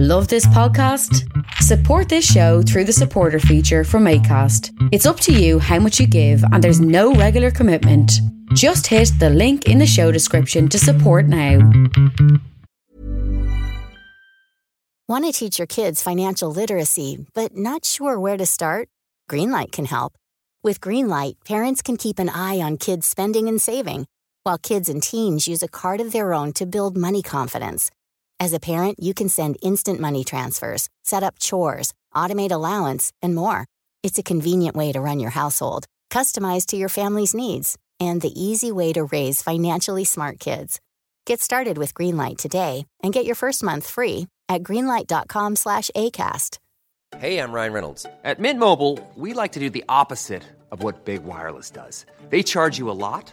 Love this podcast? Support this show through the supporter feature from ACAST. It's up to you how much you give, and there's no regular commitment. Just hit the link in the show description to support now. Want to teach your kids financial literacy, but not sure where to start? Greenlight can help. With Greenlight, parents can keep an eye on kids' spending and saving, while kids and teens use a card of their own to build money confidence. As a parent, you can send instant money transfers, set up chores, automate allowance, and more. It's a convenient way to run your household, customized to your family's needs, and the easy way to raise financially smart kids. Get started with Greenlight today and get your first month free at greenlight.com slash ACAST. Hey, I'm Ryan Reynolds. At Mint Mobile, we like to do the opposite of what Big Wireless does. They charge you a lot,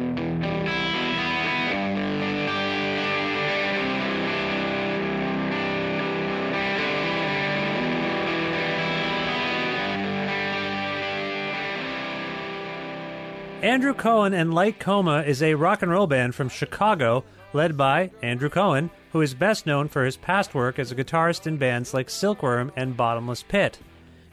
Andrew Cohen and Light Coma is a rock and roll band from Chicago led by Andrew Cohen, who is best known for his past work as a guitarist in bands like Silkworm and Bottomless Pit.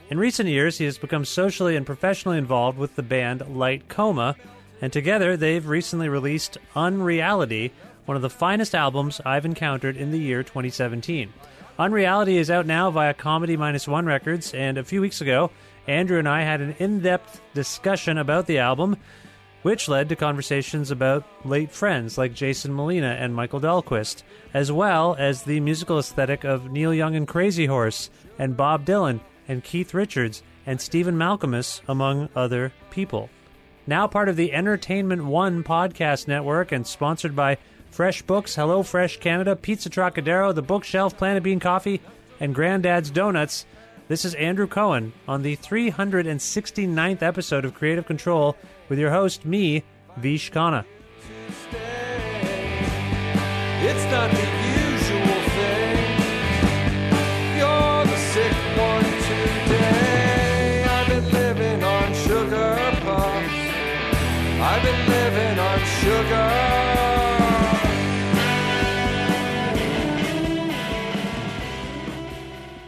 In recent years, he has become socially and professionally involved with the band Light Coma, and together they've recently released Unreality, one of the finest albums I've encountered in the year 2017. Unreality is out now via Comedy Minus One Records, and a few weeks ago, Andrew and I had an in depth discussion about the album, which led to conversations about late friends like Jason Molina and Michael Dahlquist, as well as the musical aesthetic of Neil Young and Crazy Horse, and Bob Dylan, and Keith Richards, and Stephen Malkmus, among other people. Now part of the Entertainment One podcast network and sponsored by Fresh Books, Hello Fresh Canada, Pizza Trocadero, The Bookshelf, Planet Bean Coffee, and Granddad's Donuts. This is Andrew Cohen on the 369th episode of Creative Control with your host, me, Vish Khanna. It's not the usual thing. You're the sick one today. I've been living on sugar puffs. I've been living on sugar.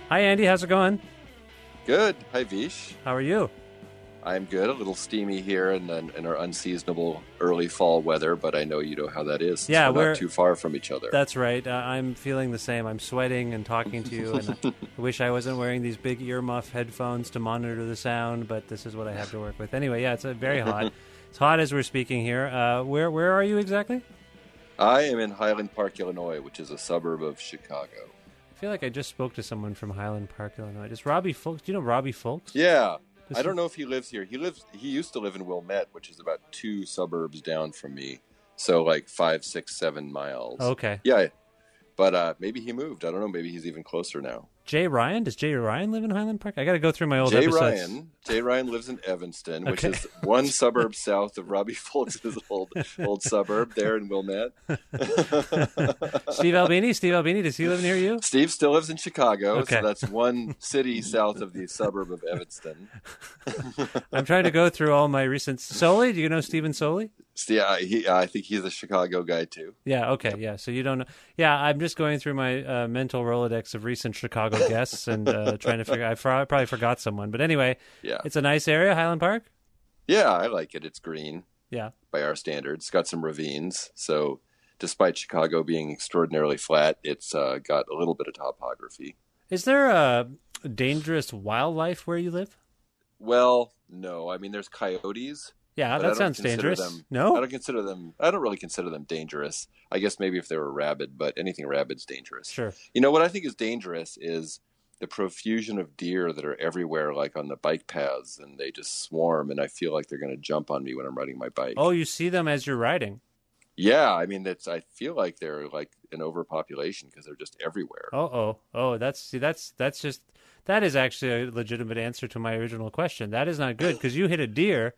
Hi, Andy. How's it going? Good. Hi, Vish. How are you? I'm good. A little steamy here in, in our unseasonable early fall weather, but I know you know how that is. Yeah, we're we're- not too far from each other. That's right. Uh, I'm feeling the same. I'm sweating and talking to you, and I wish I wasn't wearing these big earmuff headphones to monitor the sound, but this is what I have to work with. Anyway, yeah, it's uh, very hot. it's hot as we're speaking here. Uh, where where are you exactly? I am in Highland Park, Illinois, which is a suburb of Chicago. I feel like I just spoke to someone from Highland Park, Illinois. Does Robbie Fulks? Do you know Robbie Fulks? Yeah. Does I don't know if he lives here. He lives. He used to live in Wilmette, which is about two suburbs down from me. So like five, six, seven miles. Okay. Yeah, but uh, maybe he moved. I don't know. Maybe he's even closer now. Jay Ryan? Does Jay Ryan live in Highland Park? I got to go through my old Jay episodes. Ryan. Jay Ryan lives in Evanston, which Okay. is one suburb south of Robbie Fulks' old old suburb there in Wilmette. Steve Albini? Steve Albini? Does he live near you? Steve still lives in Chicago, Okay. so that's one city south of the suburb of Evanston. I'm trying to go through all my recent. Soli? Do you know Stephen Soli? Yeah, he, I think he's a Chicago guy too. Yeah. Okay. Yeah. So you don't know. Yeah, I'm just going through my uh, mental rolodex of recent Chicago guests and uh, trying to figure. I fr- probably forgot someone, but anyway, Yeah, it's a nice area, Highland Park. yeah, I like it. It's green Yeah. by our standards. It's got some ravines, so despite Chicago being extraordinarily flat, it's uh, got a little bit of topography. Is there a dangerous wildlife where you live? Well, no, I mean there's coyotes. Yeah, but that sounds dangerous. Them, no. I don't consider them. I don't really consider them dangerous. I guess maybe if they were rabid, but anything rabid's dangerous. Sure. You know what I think is dangerous is the profusion of deer that are everywhere, like on the bike paths, and they just swarm. And I feel like they're going to jump on me when I'm riding my bike. Oh, you see them as you're riding. yeah. I mean, that's. I feel like they're like an overpopulation because they're just everywhere. Oh, oh, oh. That's see. That's that's just that is actually a legitimate answer to my original question. That is not good because you hit a deer,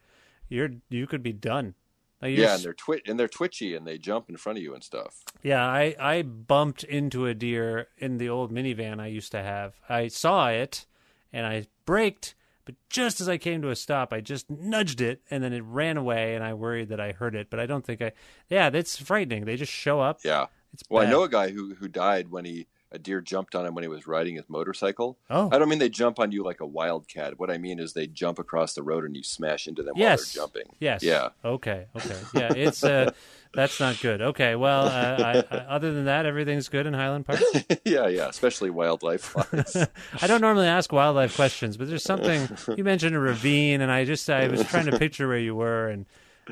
you're you could be done. Like, Yeah, and they're twi- and they're twitchy and they jump in front of you and stuff. Yeah, I, I bumped into a deer in the old minivan I used to have. I saw it and I braked, but just as I came to a stop, I just nudged it and then it ran away and I worried that I hurt it, but I don't think I. Yeah, that's frightening. They just show up. Yeah. It's Well, I know a guy who who died when he a deer jumped on him when he was riding his motorcycle. Oh. I don't mean they jump on you like a wildcat. What I mean is they jump across the road and you smash into them Yes. while they're jumping. Yes. Yeah. Okay. Okay. Yeah. It's uh, that's not good. Okay. Well, uh, I, I, other than that, everything's good in Highland Park. yeah, yeah, especially wildlife. I don't normally ask wildlife questions, but there's something you mentioned a ravine, and I just I was trying to picture where you were and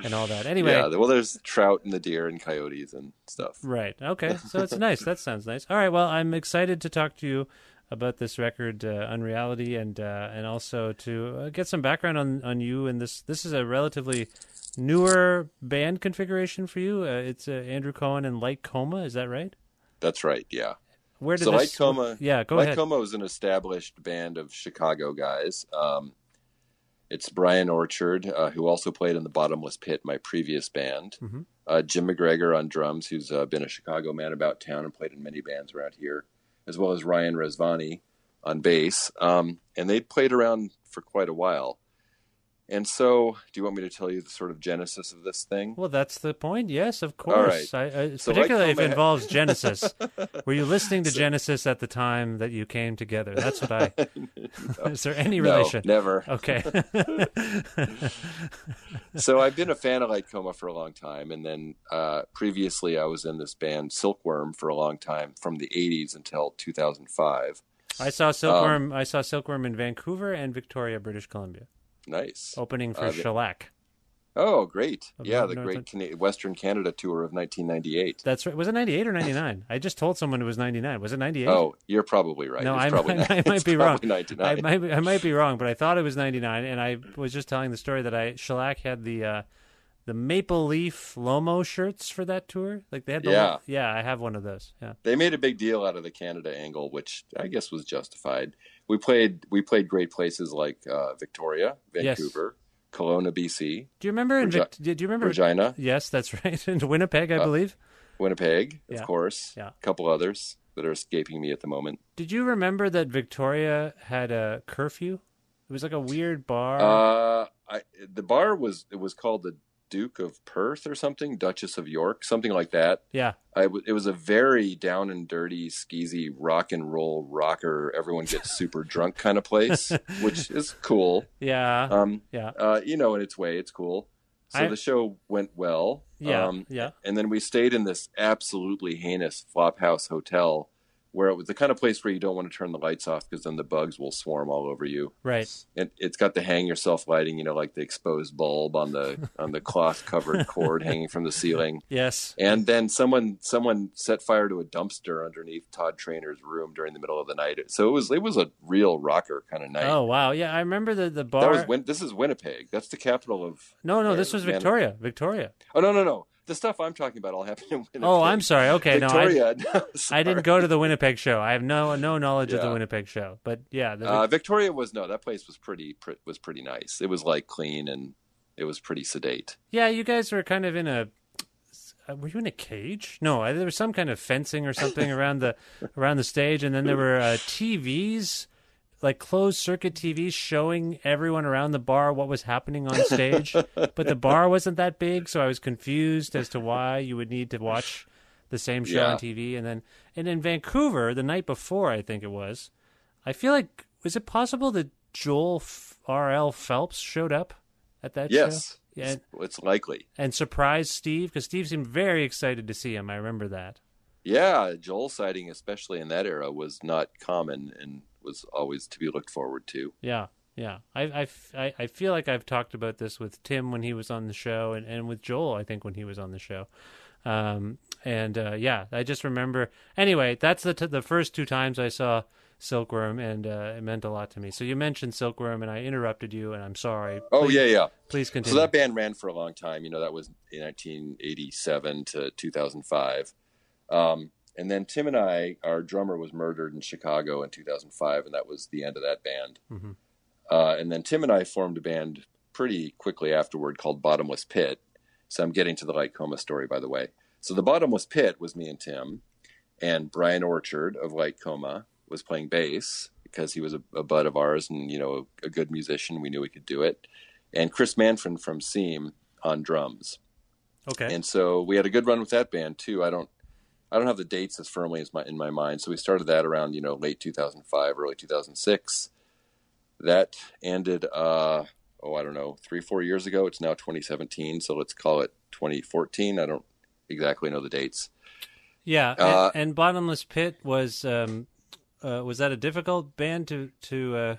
and all that. Anyway, yeah, well, there's trout and the deer and coyotes and stuff. right? Okay, so it's nice. That sounds nice. All right. Well, I'm excited to talk to you about this record, uh, Unreality, and uh, and also to uh, get some background on on you. And this this is a relatively newer band configuration for you. Uh, it's uh, Andrew Cohen and Light Coma. Is that right? That's right. Yeah. Where did so this? Light Coma, Yeah, go ahead? Light ahead. Coma was an established band of Chicago guys. Um, it's Brian Orchard, uh, who also played in the Bottomless Pit, my previous band. Mhm. Uh, Jim McGregor on drums, who's uh, been a Chicago man about town and played in many bands around here, as well as Ryan Resvani on bass. Um, and they played around for quite a while. And so, do you want me to tell you the sort of genesis of this thing? Well, that's the point. Yes, of course. right. I, I, So, particularly like if it involves Genesis. Were you listening to Genesis at the time that you came together? That's what I. Is there any relation? No, never. Okay. so I've been a fan of Light Coma for a long time, and then uh, previously I was in this band Silkworm for a long time, from the '80s until 2005. I saw Um, Silkworm. I saw Silkworm in Vancouver and Victoria, British Columbia, Nice. opening for Uh, Shellac. Oh, great! Of Yeah, the North- great Cana- Western Canada tour of 1998. That's right. Was it ninety eight or ninety nine? I just told someone it was ninety nine. Was it ninety eight? Oh, you're probably right. No, I, probably might- I might be wrong. 99. I might be, I might be wrong, but I thought it was 99, and I was just telling the story that I shellac had the uh, the maple leaf Lomo shirts for that tour. Like they had the Yeah. yeah, I have one of those. Yeah, They made a big deal out of the Canada angle, which I guess was justified. We played we played great places like uh, Victoria, Yes. Vancouver, Kelowna, BC, do you remember? In Regi- Vic- do you remember? Regina, Yes, that's right. And Winnipeg, I Uh, believe. Winnipeg, of Yeah. course. Yeah. A couple others that are escaping me at the moment. Did you remember that Victoria had a curfew? It was like a weird bar. Uh, I, the bar was it was called the Duke of Perth or something, Duchess of York, something like that. yeah, I w- it was a very down and dirty, skeezy rock and roll rocker. Everyone gets super drunk kind of place, which is cool. yeah, Um, yeah, uh, you know, in its way, it's cool. So I- the show went well. yeah, Um, yeah. and then we stayed in this absolutely heinous flophouse hotel where it was the kind of place where you don't want to turn the lights off because then the bugs will swarm all over you. Right. And it's got the hang yourself lighting, you know, like the exposed bulb on the on the cloth covered cord hanging from the ceiling. Yes. And then someone someone set fire to a dumpster underneath Todd Trainer's room during the middle of the night. So it was it was a real rocker kind of night. Oh wow. Yeah, I remember the the bar. that was Win- this is Winnipeg. That's the capital of no, no, this was Victoria. Victoria. Oh no no no! The stuff I'm talking about all happened in Winnipeg. Oh, I'm sorry. Okay, no, I, Victoria. no, I sorry. didn't go to the Winnipeg show. I have no no knowledge of the Winnipeg show. But yeah, the, Uh, Victoria was no. That place was pretty pr- was pretty nice. It was like clean and it was pretty sedate. yeah, you guys were kind of in a. uh, Were you in a cage? No, there was some kind of fencing or something around the around the stage, and then there were uh, TVs, like closed circuit TVs, showing everyone around the bar what was happening on stage. but the bar wasn't that big, so I was confused as to why you would need to watch the same show Yeah. on TV. And then, and in Vancouver, the night before, I think it was, I feel like was it possible that Joel F- R.L. Phelps showed up at that show? Yes, Yeah, it's, it's likely. and surprised Steve because Steve seemed very excited to see him. I remember that. Yeah, Joel sighting, especially in that era, was not common and was always to be looked forward to. Yeah, yeah. I, I, I feel like I've talked about this with Tim when he was on the show, and, and with Joel, I think when he was on the show. Um, and uh, yeah, I just remember. Anyway, that's the t- the first two times I saw Silkworm, and uh, it meant a lot to me. So you mentioned Silkworm, and I interrupted you, and I'm sorry. Oh yeah, yeah. Please continue. So that band ran for a long time. You know, that was in 1987 to 2005. Um, and then Tim and I, our drummer was murdered in Chicago in 2005, and that was the end of that band. Mhm. Uh, and then Tim and I formed a band pretty quickly afterward called Bottomless Pit. So I'm getting to the Light Coma story, by the way. So the Bottomless Pit was me and Tim, and Brian Orchard of Light Coma was playing bass because he was a, a bud of ours and you know a, a good musician. We knew we could do it, and Chris Manfrin from Seam on drums. Okay. And so we had a good run with that band too. I don't I don't have the dates as firmly as my in my mind. So we started that around, you know, late 2005, early 2006. That ended uh oh, I don't know, 3 4 years ago. It's now 2017, so let's call it 2014. I don't exactly know the dates. yeah. uh, and, and Bottomless Pit was um, uh, was that a difficult band to to uh,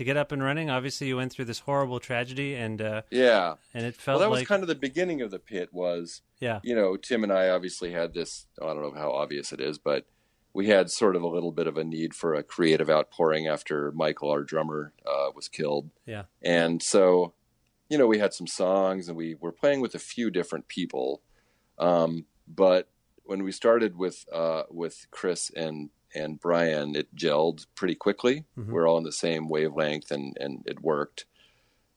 to get up and running? Obviously, you went through this horrible tragedy, and uh, Yeah. and it felt Well, that was kind of the beginning of the pit was yeah, you know, Tim and I obviously had this. I don't know how obvious it is, but we had sort of a little bit of a need for a creative outpouring after Michael, our drummer, uh, was killed. yeah, And so, you know, we had some songs and we were playing with a few different people. Um, but when we started with uh, with Chris and and Brian, it gelled pretty quickly. Mhm. We're all on the same wavelength and and it worked.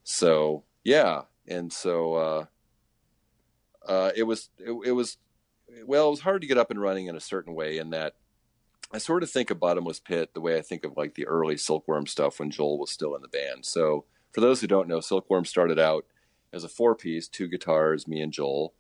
So yeah, and so uh, uh, it was it, it was well, it was hard to get up and running in a certain way in that I sort of think of Bottomless Pit the way I think of like the early Silkworm stuff when Joel was still in the band. So for those who don't know, Silkworm started out as a four piece, two guitars, me and Joel,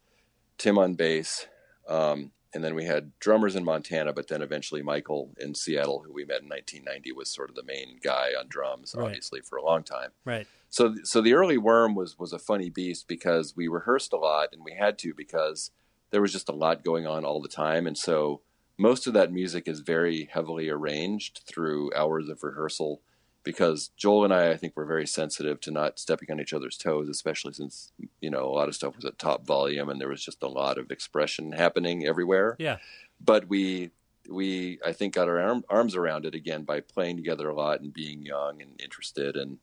Tim on bass, um, and then we had drummers in Montana, but then eventually Michael in Seattle, who we met in 1990, was sort of the main guy on drums, Right. obviously for a long time. Right, so so the early worm was was a funny beast because we rehearsed a lot and we had to because there was just a lot going on all the time. And so most of that music is very heavily arranged through hours of rehearsal because Joel and I I think were very sensitive to not stepping on each other's toes especially since you know a lot of stuff was at top volume and there was just a lot of expression happening everywhere yeah, but we we I think got our arm, arms around it again by playing together a lot and being young and interested and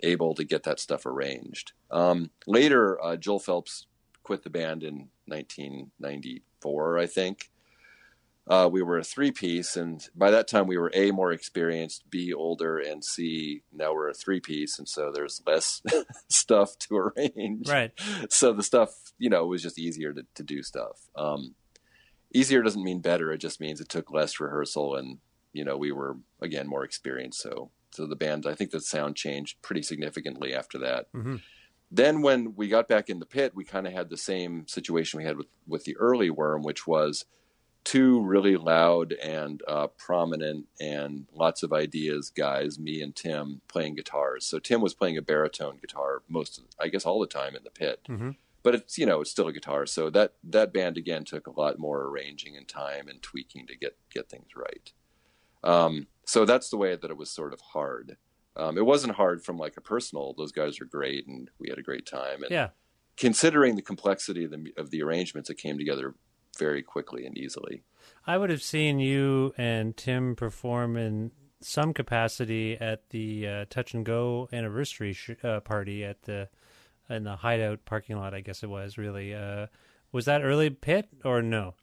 able to get that stuff arranged. Um, later, uh, Joel Phelps quit the band in 1994, I think. Uh, we were a three piece, and by that time we were A, more experienced, B, older, and C, now we're a three piece, and so there's less stuff to arrange. Right, so the stuff you know was just easier to, to do stuff. Um, easier doesn't mean better it just means it took less rehearsal and you know we were again more experienced. So so the band i think the sound changed pretty significantly after that. Hmm then when we got back in the pit we kind of had the same situation we had with with the early worm which was two really loud and uh, prominent and lots of ideas guys me and tim playing guitars. So tim was playing a baritone guitar most of, i guess all the time in the pit. Hmm but it's you know it's still a guitar. So that that band again took a lot more arranging and time and tweaking to get get things right. Um, so that's the way that it was sort of hard. Um, it wasn't hard from like a personal those guys are great and we had a great time. And yeah. considering the complexity of the of the arrangements it came together very quickly and easily I would have seen you and Tim perform in some capacity at the uh, Touch and Go anniversary sh- uh, party at the in the Hideout parking lot. I guess it was really. Uh, was that early pit or no?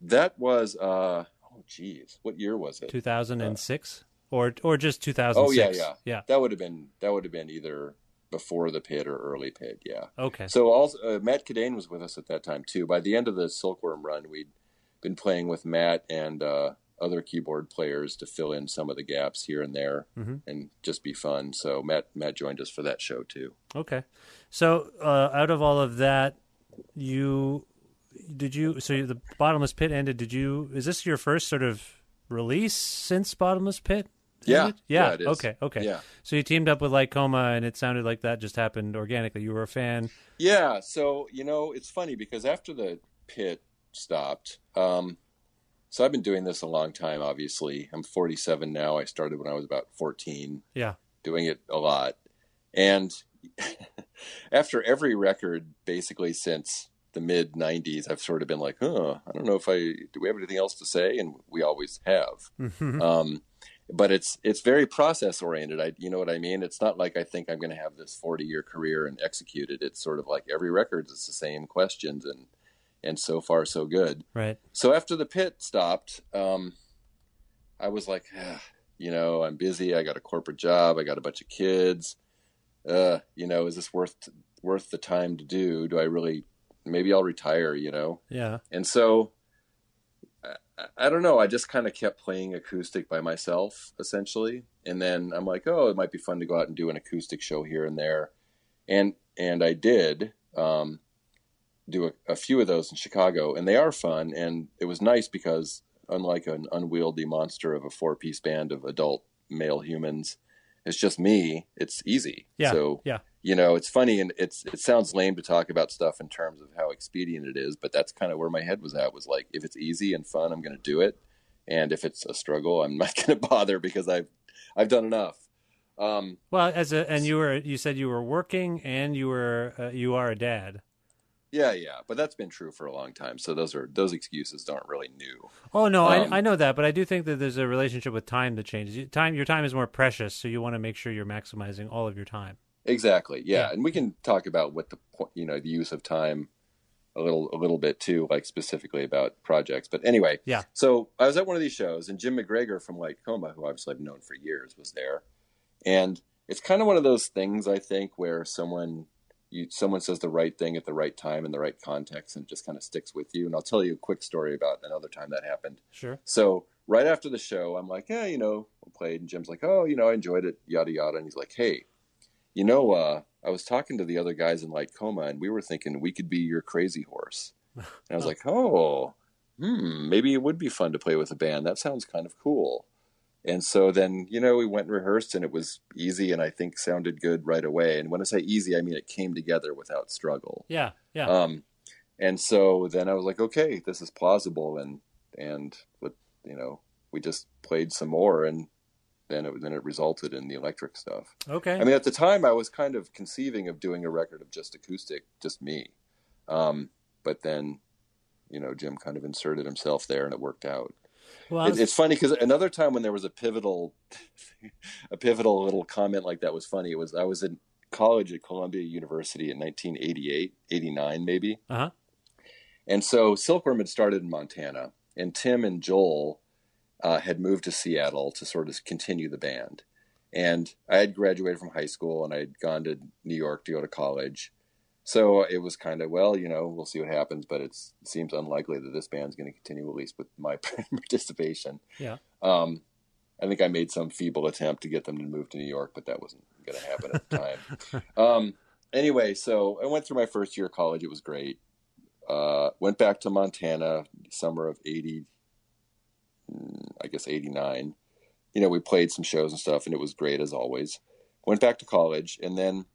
that was uh oh geez what year was it Two thousand and six or or just two thousand oh yeah yeah yeah. that would have been that would have been either before the pit or early pit yeah Okay. So also uh, Matt Kadane was with us at that time too. By the end of the Silkworm run, we'd been playing with Matt and uh, other keyboard players to fill in some of the gaps here and there Mhm. and just be fun. So Matt Matt joined us for that show too. Okay. So uh, out of all of that, you did you so the bottomless pit ended. Did you? Is this your first sort of release since bottomless pit? Yeah? Yeah. yeah. Okay. Okay. Yeah. So you teamed up with Light Coma, and it sounded like that just happened organically. You were a fan. Yeah. So you know, it's funny because after the pit stopped, um, so I've been doing this a long time. Obviously, I'm 47 now. I started when I was about 14. Yeah. doing it a lot. And after every record, basically since the mid 90s, I've sort of been like, huh, I don't know if I do we have anything else to say? And we always have. Um, but it's it's very process oriented. I you know what I mean? It's not like I think I'm going to have this 40 year career and execute it. It's sort of like every record is the same questions and and so far so good. Right. So after the pit stopped, um, I was like, ah, you know, I'm busy. I got a corporate job. I got a bunch of kids. Uh, you know, is this worth worth the time to do? Do I really? Maybe I'll retire. You know. Yeah. And so I, don't know. I just kind of kept playing acoustic by myself, essentially. And then I'm like, oh, it might be fun to go out and do an acoustic show here and there. And and I did um, do a, a few of those in Chicago, and they are fun. And it was nice because unlike an unwieldy monster of a four piece band of adult male humans, it's just me. It's easy. Yeah. So Yeah. You know, it's funny and it's it sounds lame to talk about stuff in terms of how expedient it is, but that's kind of where my head was at. Was like, if it's easy and fun, I'm going to do it, and if it's a struggle, I'm not going to bother because I've I've done enough. Um, Well, as a and you were you said you were working and you were uh, you are a dad. yeah, yeah, but that's been true for a long time. So those are those excuses aren't really new. Oh no, Um, I I know that, but I do think that there's a relationship with time that changes. Time your time is more precious, so you want to make sure you're maximizing all of your time. Exactly. Yeah. Yeah. and we can talk about what the point, you know, the use of time a little a little bit too, like specifically about projects. But anyway, Yeah. So I was at one of these shows, and Jim McGregor from Light Coma, who obviously I've known for years, was there, and it's kind of one of those things I think where someone you someone says the right thing at the right time in the right context, and it just kind of sticks with you. And I'll tell you a quick story about another time that happened. Sure. So right after the show, I'm like, yeah, you know, we played, and Jim's like, oh, you know, I enjoyed it, yada yada, and he's like, hey, you know, uh, I was talking to the other guys in Light Coma, and we were thinking we could be your crazy horse. And I was like, oh, hmm, maybe it would be fun to play with a band. That sounds kind of cool. And so then, you know, we went and rehearsed, and it was easy, and I think sounded good right away. And when I say easy, I mean it came together without struggle. Yeah. Yeah. Um, and so then I was like, okay, this is plausible, and and with you know, we just played some more, and then it then it resulted in the electric stuff. okay. I mean, at the time, I was kind of conceiving of doing a record of just acoustic, just me. Um, but then, you know, Jim kind of inserted himself there, and it worked out. well, It, it's funny because another time when there was a pivotal, a pivotal little comment like that was funny. It was I was in college at Columbia University in 1988, 89 maybe. uh huh. And so Silkworm had started in Montana, and Tim and Joel uh, had moved to Seattle to sort of continue the band. And I had graduated from high school and I had gone to New York to go to college. So it was kind of, well, you know, we'll see what happens, but it's, it seems unlikely that this band's going to continue, at least with my participation. Yeah. Um, I think I made some feeble attempt to get them to move to New York, but that wasn't going to happen at the time. um, anyway, so I went through my first year of college. It was great. Uh, went back to Montana, summer of 80, mm, I guess 89. You know, we played some shows and stuff, and it was great as always. Went back to college, and then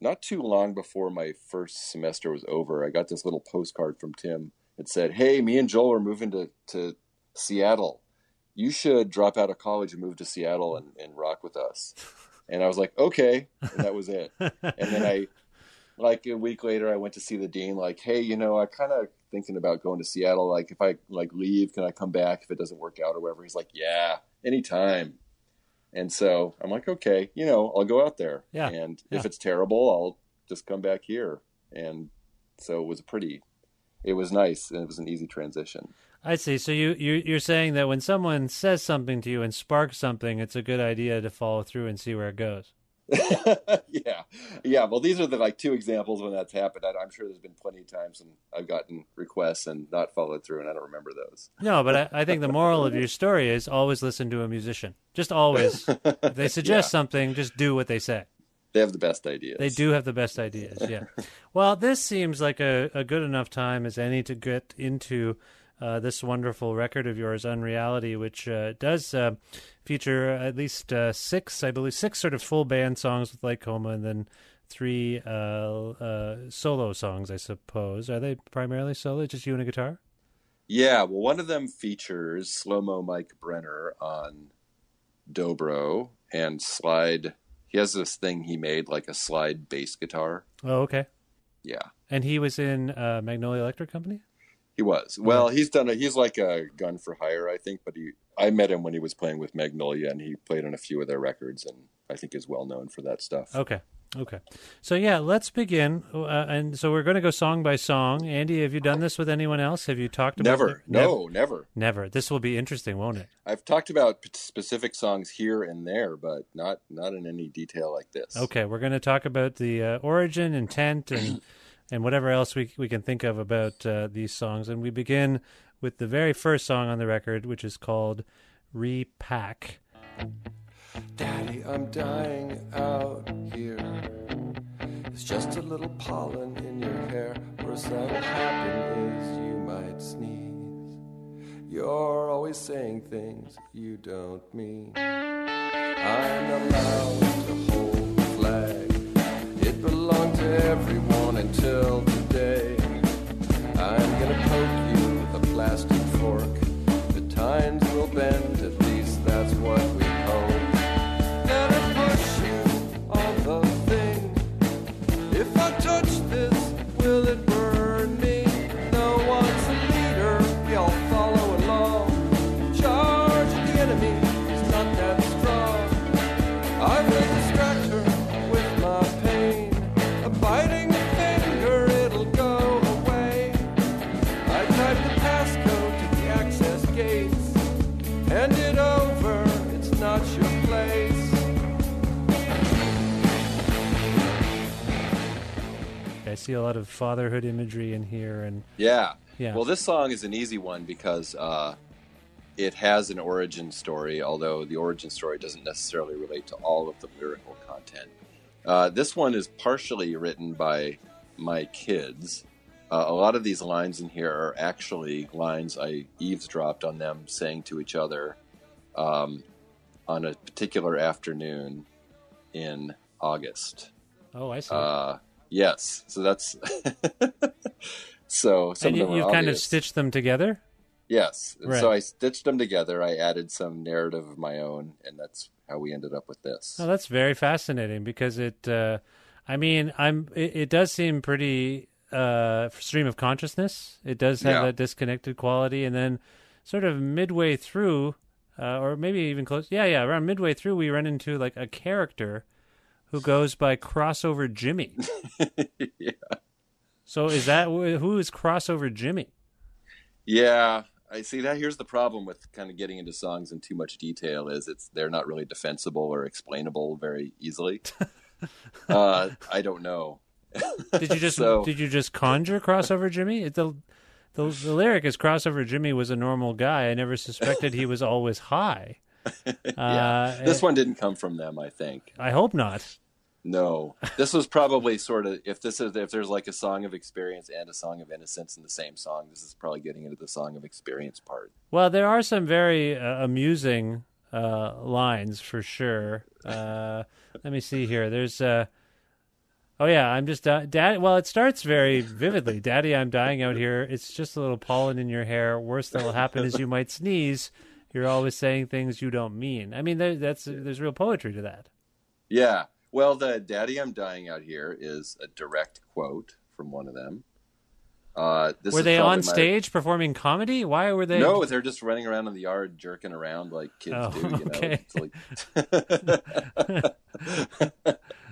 not too long before my first semester was over, I got this little postcard from Tim. It said, Hey, me and Joel are moving to, to Seattle. You should drop out of college and move to Seattle and, and rock with us. And I was like, Okay. And that was it. And then I, like a week later, I went to see the dean. Like, hey, you know, I kind of thinking about going to Seattle. Like, if I like leave, can I come back if it doesn't work out or whatever? He's like, yeah, anytime. And so I'm like, okay, you know, I'll go out there. Yeah, And yeah. if it's terrible, I'll just come back here. And so it was pretty, it was nice and it was an easy transition. I see. So you you you're saying that when someone says something to you and sparks something, it's a good idea to follow through and see where it goes. yeah, yeah. Well, these are the like two examples when that's happened. I, I'm sure there's been plenty of times when I've gotten requests and not followed through, and I don't remember those. No, but I, I think the moral of your story is always listen to a musician. Just always. If they suggest Yeah. something, just do what they say. They have the best ideas. They do have the best ideas, yeah. well, this seems like a, a good enough time as any to get into uh, this wonderful record of yours, Unreality, which uh, does uh, feature at least uh, six, I believe, six sort of full band songs with Light Coma, and then three uh, uh, solo songs, I suppose. Are they primarily solo, just you and a guitar? Yeah, well, one of them features slow mo Mike Brenner on dobro and slide. He has this thing he made like a slide bass guitar. Oh, okay. Yeah, And he was in uh, Magnolia Electric Company? He was. Well, he's done. A, he's like a gun for hire, I think. But he, I met him when he was playing with Magnolia, and he played on a few of their records, and I think is well known for that stuff. Okay. Okay. So yeah, let's begin. Uh, and so we're going to go song by song. Andy, have you done this with anyone else? Have you talked about Never. it? No, never. Never. This will be interesting, won't it? I've talked about specific songs here and there, but not not in any detail like this. Okay, we're going to talk about the uh, origin, intent, and and whatever else we we can think of about uh, these songs. And we begin with the very first song on the record, which is called "Repack." Daddy, I'm dying out here. It's just a little pollen in your hair. Worst that'll happen is you might sneeze. You're always saying things you don't mean. I'm allowed to hold the flag. It belonged to everyone until today. I'm gonna poke you with a plastic fork. The times will bend, at least that's what we see a lot of fatherhood imagery in here, and Yeah. Yeah. Well, this song is an easy one because uh, it has an origin story, although the origin story doesn't necessarily relate to all of the lyrical content. Uh, this one is partially written by my kids. Uh, a lot of these lines in here are actually lines I eavesdropped on them saying to each other um, on a particular afternoon in August. oh, I see. Uh, yes, so that's so. Some and of you, them you've kind of stitched them together. Yes. Right. So I stitched them together. I added some narrative of my own, and that's how we ended up with this. Oh, that's very fascinating because it. Uh, I mean, I'm. It, it does seem pretty uh, stream of consciousness. It does have Yeah. that disconnected quality, and then sort of midway through, uh, or maybe even close. Yeah, yeah. Around midway through, we run into like a character who goes by crossover Jimmy. yeah. So is that who is crossover Jimmy? Yeah. I see that. Here's the problem with kind of getting into songs in too much detail is it's they're not really defensible or explainable very easily. uh, I don't know. Did you just So- did you just conjure crossover Jimmy? The, the the lyric is crossover Jimmy was a normal guy. I never suspected he was always high. yeah. Uh, this one didn't come from them. I think. I hope not. No, this was probably sort of if this is if there's like a song of experience and a song of innocence in the same song, this is probably getting into the song of experience part. Well, there are some very uh, amusing uh, lines for sure. Uh, let me see here. There's uh, oh yeah, I'm just uh, dad. Well, it starts very vividly. Daddy, I'm dying out here. It's just a little pollen in your hair. Worst that'll happen is you might sneeze. You're always saying things you don't mean. I mean, there, that's there's real poetry to that. Yeah. Well, the "Daddy, I'm dying out here" is a direct quote from one of them. Uh, this were they on my- stage performing comedy? Why were they? No, they're just running around in the yard, jerking around like kids Oh, do. You know, okay. It's like...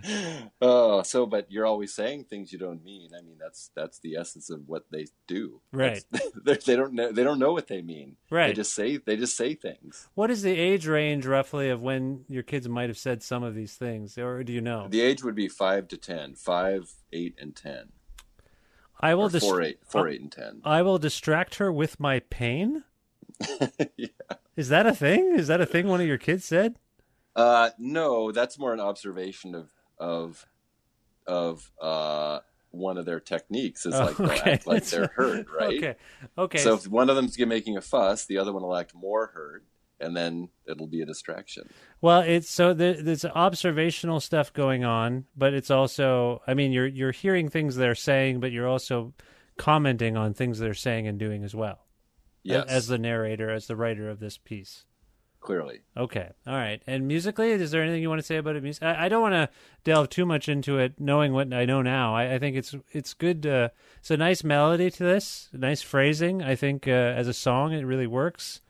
oh, so but you're always saying things you don't mean. I mean, that's that's the essence of what they do. Right. They they don't know. They don't know what they mean. Right. They just say they just say things. What is the age range roughly of when your kids might have said some of these things, or do you know? The age would be five to ten, five, eight, and ten. I will dist- four, eight, four, uh, and ten. I will distract her with my pain. yeah. Is that a thing? Is that a thing one of your kids said? Uh, no, that's more an observation of of of uh, one of their techniques. Is Oh, like they'll okay. act like they're hurt, right? Okay. Okay. So if one of them's making a fuss, the other one will act more hurt, and then it'll be a distraction. well, it's so there, there's observational stuff going on, but it's also, I mean, you're you're hearing things they're saying, but you're also commenting on things they're saying and doing as well. Yes, As the narrator, as the writer of this piece. clearly. Okay. All right. And musically, is there anything you want to say about it? Music? I, I don't want to delve too much into it, knowing what I know now. I, I think it's it's good. Uh, it's a nice melody to this, nice phrasing. I think uh, as a song, it really works.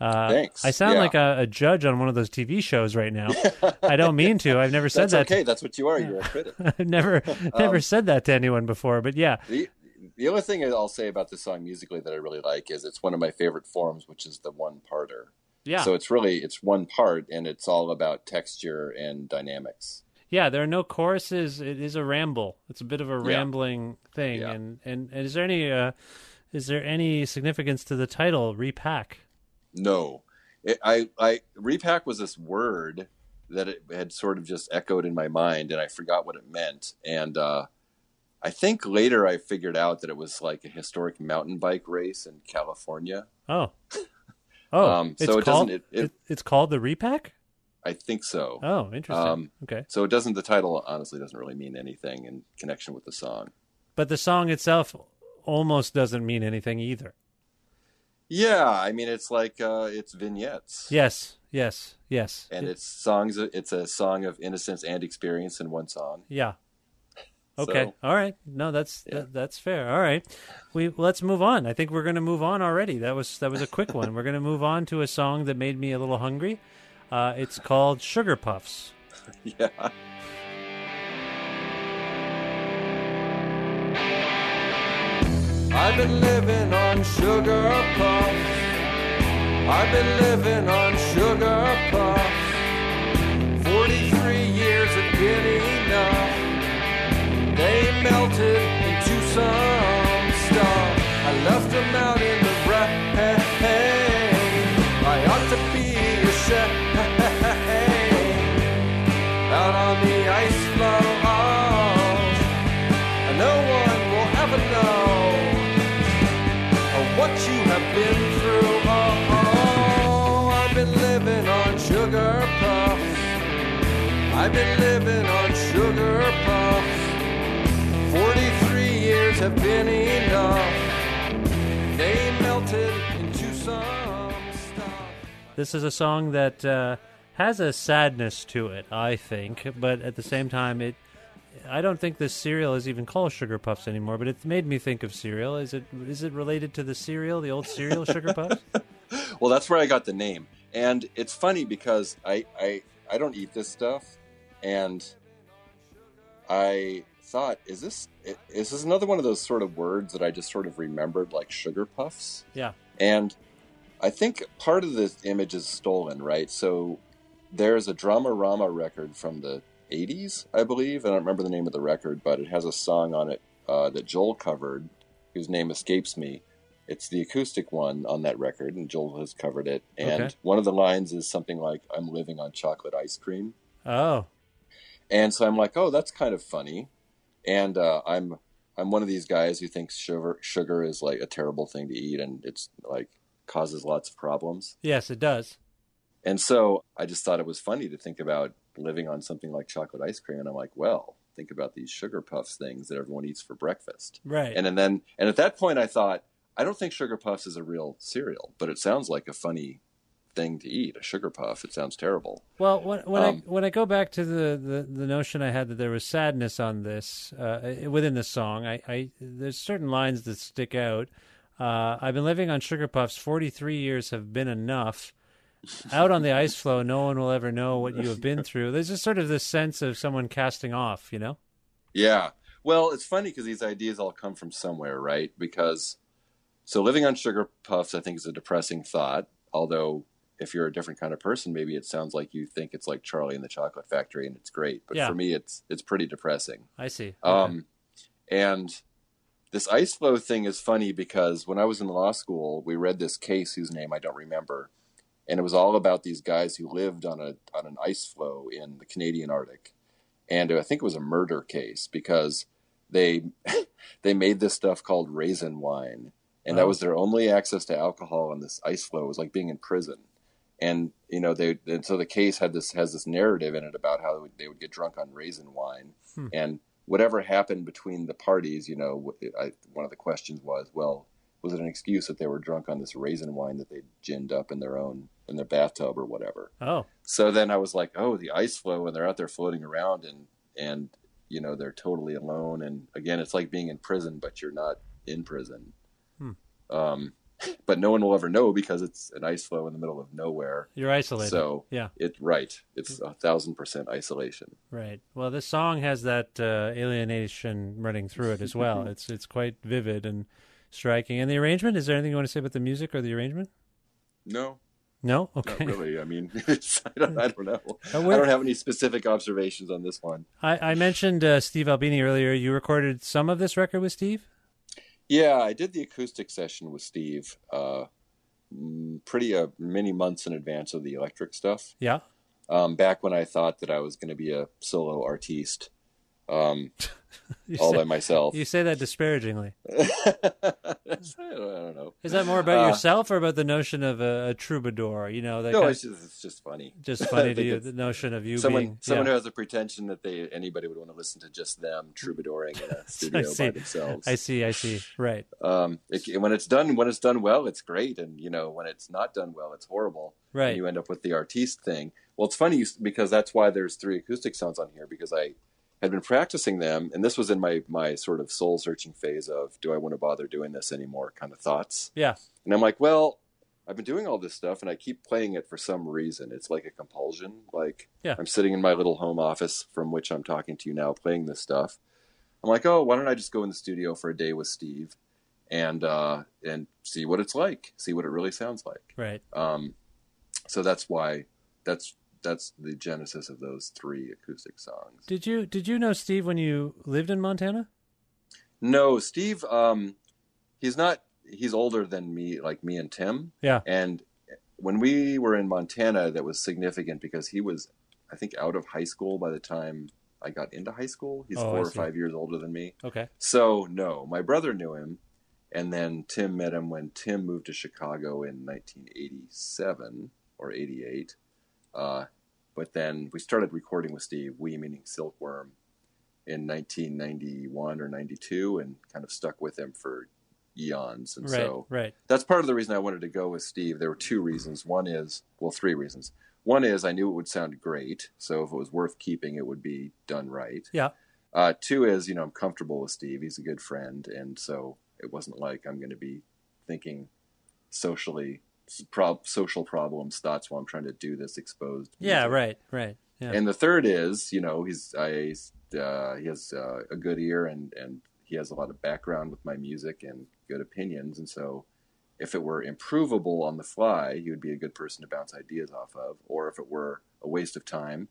Uh, Thanks. I sound Yeah. like a, a judge on one of those TV shows right now. I don't mean to. I've never said That's that. okay. That's what you are. You're a critic. I've never never said that to anyone before. But yeah, The the only thing I'll say about this song musically that I really like is it's one of my favorite forms, which is the one parter. yeah, So it's really it's one part, and it's all about texture and dynamics. yeah. There are no choruses. It is a ramble. It's a bit of a Yeah. rambling thing. Yeah. And, and and is there any uh, is there any significance to the title repack? No, it, I I repack was this word that it had sort of just echoed in my mind, and I forgot what it meant. And uh, I think later I figured out that it was like a historic mountain bike race in California. Oh, oh. Um, so it called doesn't- it- it- it's called the repack. I think so. Oh, interesting. Um, okay, So it doesn't. The title honestly doesn't really mean anything in connection with the song. but the song itself almost doesn't mean anything either. Yeah, I mean it's like uh, it's vignettes. Yes, yes, yes. and It- it's songs. It's a song of innocence and experience in one song. yeah. Okay. So- All right. No, that's Yeah. that, that's fair. All right. We let's move on. I think we're going to move on already. That was that was a quick one. We're going to move on to a song that made me a little hungry. Uh, it's called Sugar Puffs. Yeah. I've been living on sugar puffs. I've been living on sugar puffs. 43 years have been enough. They melted 43 years have been enough. They melted into some stuff. This is a song that uh, has a sadness to it, I think, but at the same time, it. I don't think this cereal is even called Sugar Puffs anymore, but it made me think of cereal. Is it is it related to the cereal, the old cereal Sugar Puffs? Well, that's where I got the name, and it's funny because I I I don't eat this stuff, and I thought, is this is this another one of those sort of words that I just sort of remembered, like sugar puffs? Yeah. And I think part of the image is stolen, right? So there's a Dramarama record from the 80s, I believe. I don't remember the name of the record, but it has a song on it uh, that Joel covered, whose name escapes me. It's the acoustic one on that record, and Joel has covered it. And Okay. one of the lines is something like, I'm living on chocolate ice cream. Oh, And so I'm like, oh, that's kind of funny. And uh, I'm I'm one of these guys who thinks sugar sugar is like a terrible thing to eat, and it's like causes lots of problems. yes, it does. And so I just thought it was funny to think about living on something like chocolate ice cream. And I'm like, well, think about these sugar puffs things that everyone eats for breakfast. Right. And, and then and at that point I thought, I don't think sugar puffs is a real cereal, but it sounds like a funny thing to eat. A sugar puff. It sounds terrible. Well, when, when I Um, when I go back to the, the, the notion I had that there was sadness on this uh, within the song, I, I there's certain lines that stick out. Uh, I've been living on sugar puffs. Forty three years have been enough. Out on the ice floe, no one will ever know what you have been through. There's just sort of this sense of someone casting off, you know? Yeah. Well, it's funny because these ideas all come from somewhere, right? Because so living on sugar puffs, I think, is a depressing thought. Although, if you're a different kind of person, maybe it sounds like you think it's like Charlie and the Chocolate Factory, and it's great. But Yeah. for me, it's it's pretty depressing. I see. Um, and this ice floe thing is funny because when I was in law school, we read this case whose name I don't remember, and it was all about these guys who lived on a on an ice floe in the Canadian Arctic, and I think it was a murder case because they they made this stuff called raisin wine, and Oh. that was their only access to alcohol on this ice floe. It was like being in prison, and you know they and so the case had this has this narrative in it about how they would, they would get drunk on raisin wine, Hmm. and whatever happened between the parties, you know, I, one of the questions was, well, was it an excuse that they were drunk on this raisin wine that they ginned up in their own in their bathtub or whatever? Oh, So then I was like, oh, the ice floe, and they're out there floating around, and and you know they're totally alone, and again, it's like being in prison, but you're not in prison. Hmm. Um, but no one will ever know because it's an ice floe in the middle of nowhere. You're isolated. So yeah, it right. It's a thousand percent isolation. right. Well, this song has that uh, alienation running through it as well. it's it's quite vivid and striking. And the arrangement. Is there anything you want to say about the music or the arrangement? No, No. not Okay. really. I mean, I, don't, I don't know. Uh, I don't have any specific observations on this one. I, I mentioned uh, Steve Albini earlier. You recorded some of this record with Steve. Yeah, I did the acoustic session with Steve. Uh, pretty uh, many months in advance of the electric stuff. Yeah. Um, back when I thought that I was going to be a solo artiste, um, all say, by myself. you say that disparagingly. I don't, know. Is that more about Uh, yourself or about the notion of a, a troubadour? You know, that No, it's just, it's just funny. just funny to you. The notion of you someone being someone yeah. who has a pretension that they anybody would want to listen to just them troubadouring in a studio by themselves. I see. I see. Right. Um, it, when it's done when it's done well, it's great, and you know when it's not done well, it's horrible. Right. And you end up with the artiste thing. Well, it's funny because that's why there's three acoustic sounds on here because I had been practicing them, and this was in my my sort of soul searching phase of do I want to bother doing this anymore kind of thoughts. Yeah. And I'm like, well, I've been doing all this stuff and I keep playing it for some reason. It's like a compulsion. Like Yeah. I'm sitting in my little home office from which I'm talking to you now playing this stuff. I'm like, oh, why don't I just go in the studio for a day with Steve and uh and see what it's like, see what it really sounds like. Right. Um so that's why that's that's the genesis of those three acoustic songs. Did you did you know Steve when you lived in Montana? No, Steve um he's not he's older than me like me and Tim. Yeah. And when we were in Montana, that was significant because he was, I think, out of high school by the time I got into high school. He's Oh, four or five years older than me. Okay. So, no, my brother knew him. And then Tim met him when Tim moved to Chicago in 1987 or 88. Uh, but then we started recording with Steve, we meaning Silkworm, in 1991 or 92 and kind of stuck with him for eons. And Right. so right. that's part of the reason I wanted to go with Steve. There were two reasons. One is, well, three reasons. One is I knew it would sound great, so if it was worth keeping, it would be done right. Yeah. Uh, two is, you know, I'm comfortable with Steve. He's a good friend, and so it wasn't like I'm going to be thinking socially prob- social problems thoughts while I'm trying to do this exposed. Yeah. music. Right. Right. Yeah. And the third is, you know, he's I uh, he has uh, a good ear and and he has a lot of background with my music and good opinions, and so if it were improvable on the fly, he would be a good person to bounce ideas off of. Or if it were a waste of time,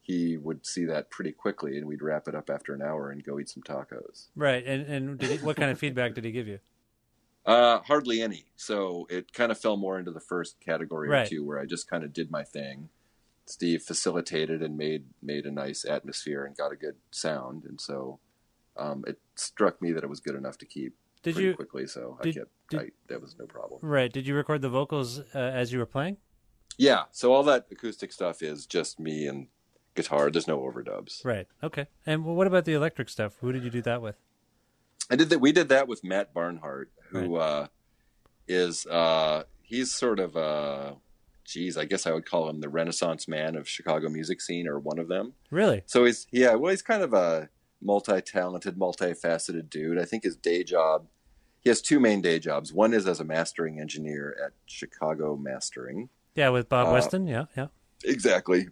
he would see that pretty quickly, and we'd wrap it up after an hour and go eat some tacos. right. And and he, what kind of feedback did he give you? Uh, hardly any. So it kind of fell more into the first category Right. or two, where I just kind of did my thing. Steve facilitated and made made a nice atmosphere and got a good sound, and so um, it struck me that it was good enough to keep Did pretty you quickly. So did- I kept did- I, that was no problem. right? Did you record the vocals uh, as you were playing? Yeah. So all that acoustic stuff is just me and guitar. There's no overdubs. Right. Okay. And what about the electric stuff? Who did you do that with? I did that. We did that with Matt Barnhart, who uh, is uh, he's sort of a geez, I guess I would call him the Renaissance man of Chicago music scene, or one of them. Really? So he's yeah, well, he's kind of a multi-talented, multifaceted dude. I think his day job, he has two main day jobs. One is as a mastering engineer at Chicago Mastering. Yeah, with Bob Uh, Weston. Yeah. Yeah. Exactly.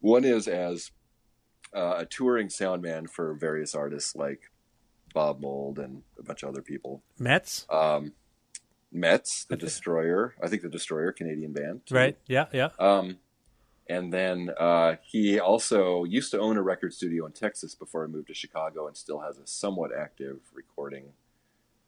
One is as uh, a touring sound man for various artists like Bob Mould and a bunch of other people. Mets. Um, Mets, the Destroyer. I think the Destroyer, Canadian band. too. Right. Yeah. Yeah. Um, and then uh, he also used to own a record studio in Texas before he moved to Chicago, and still has a somewhat active recording,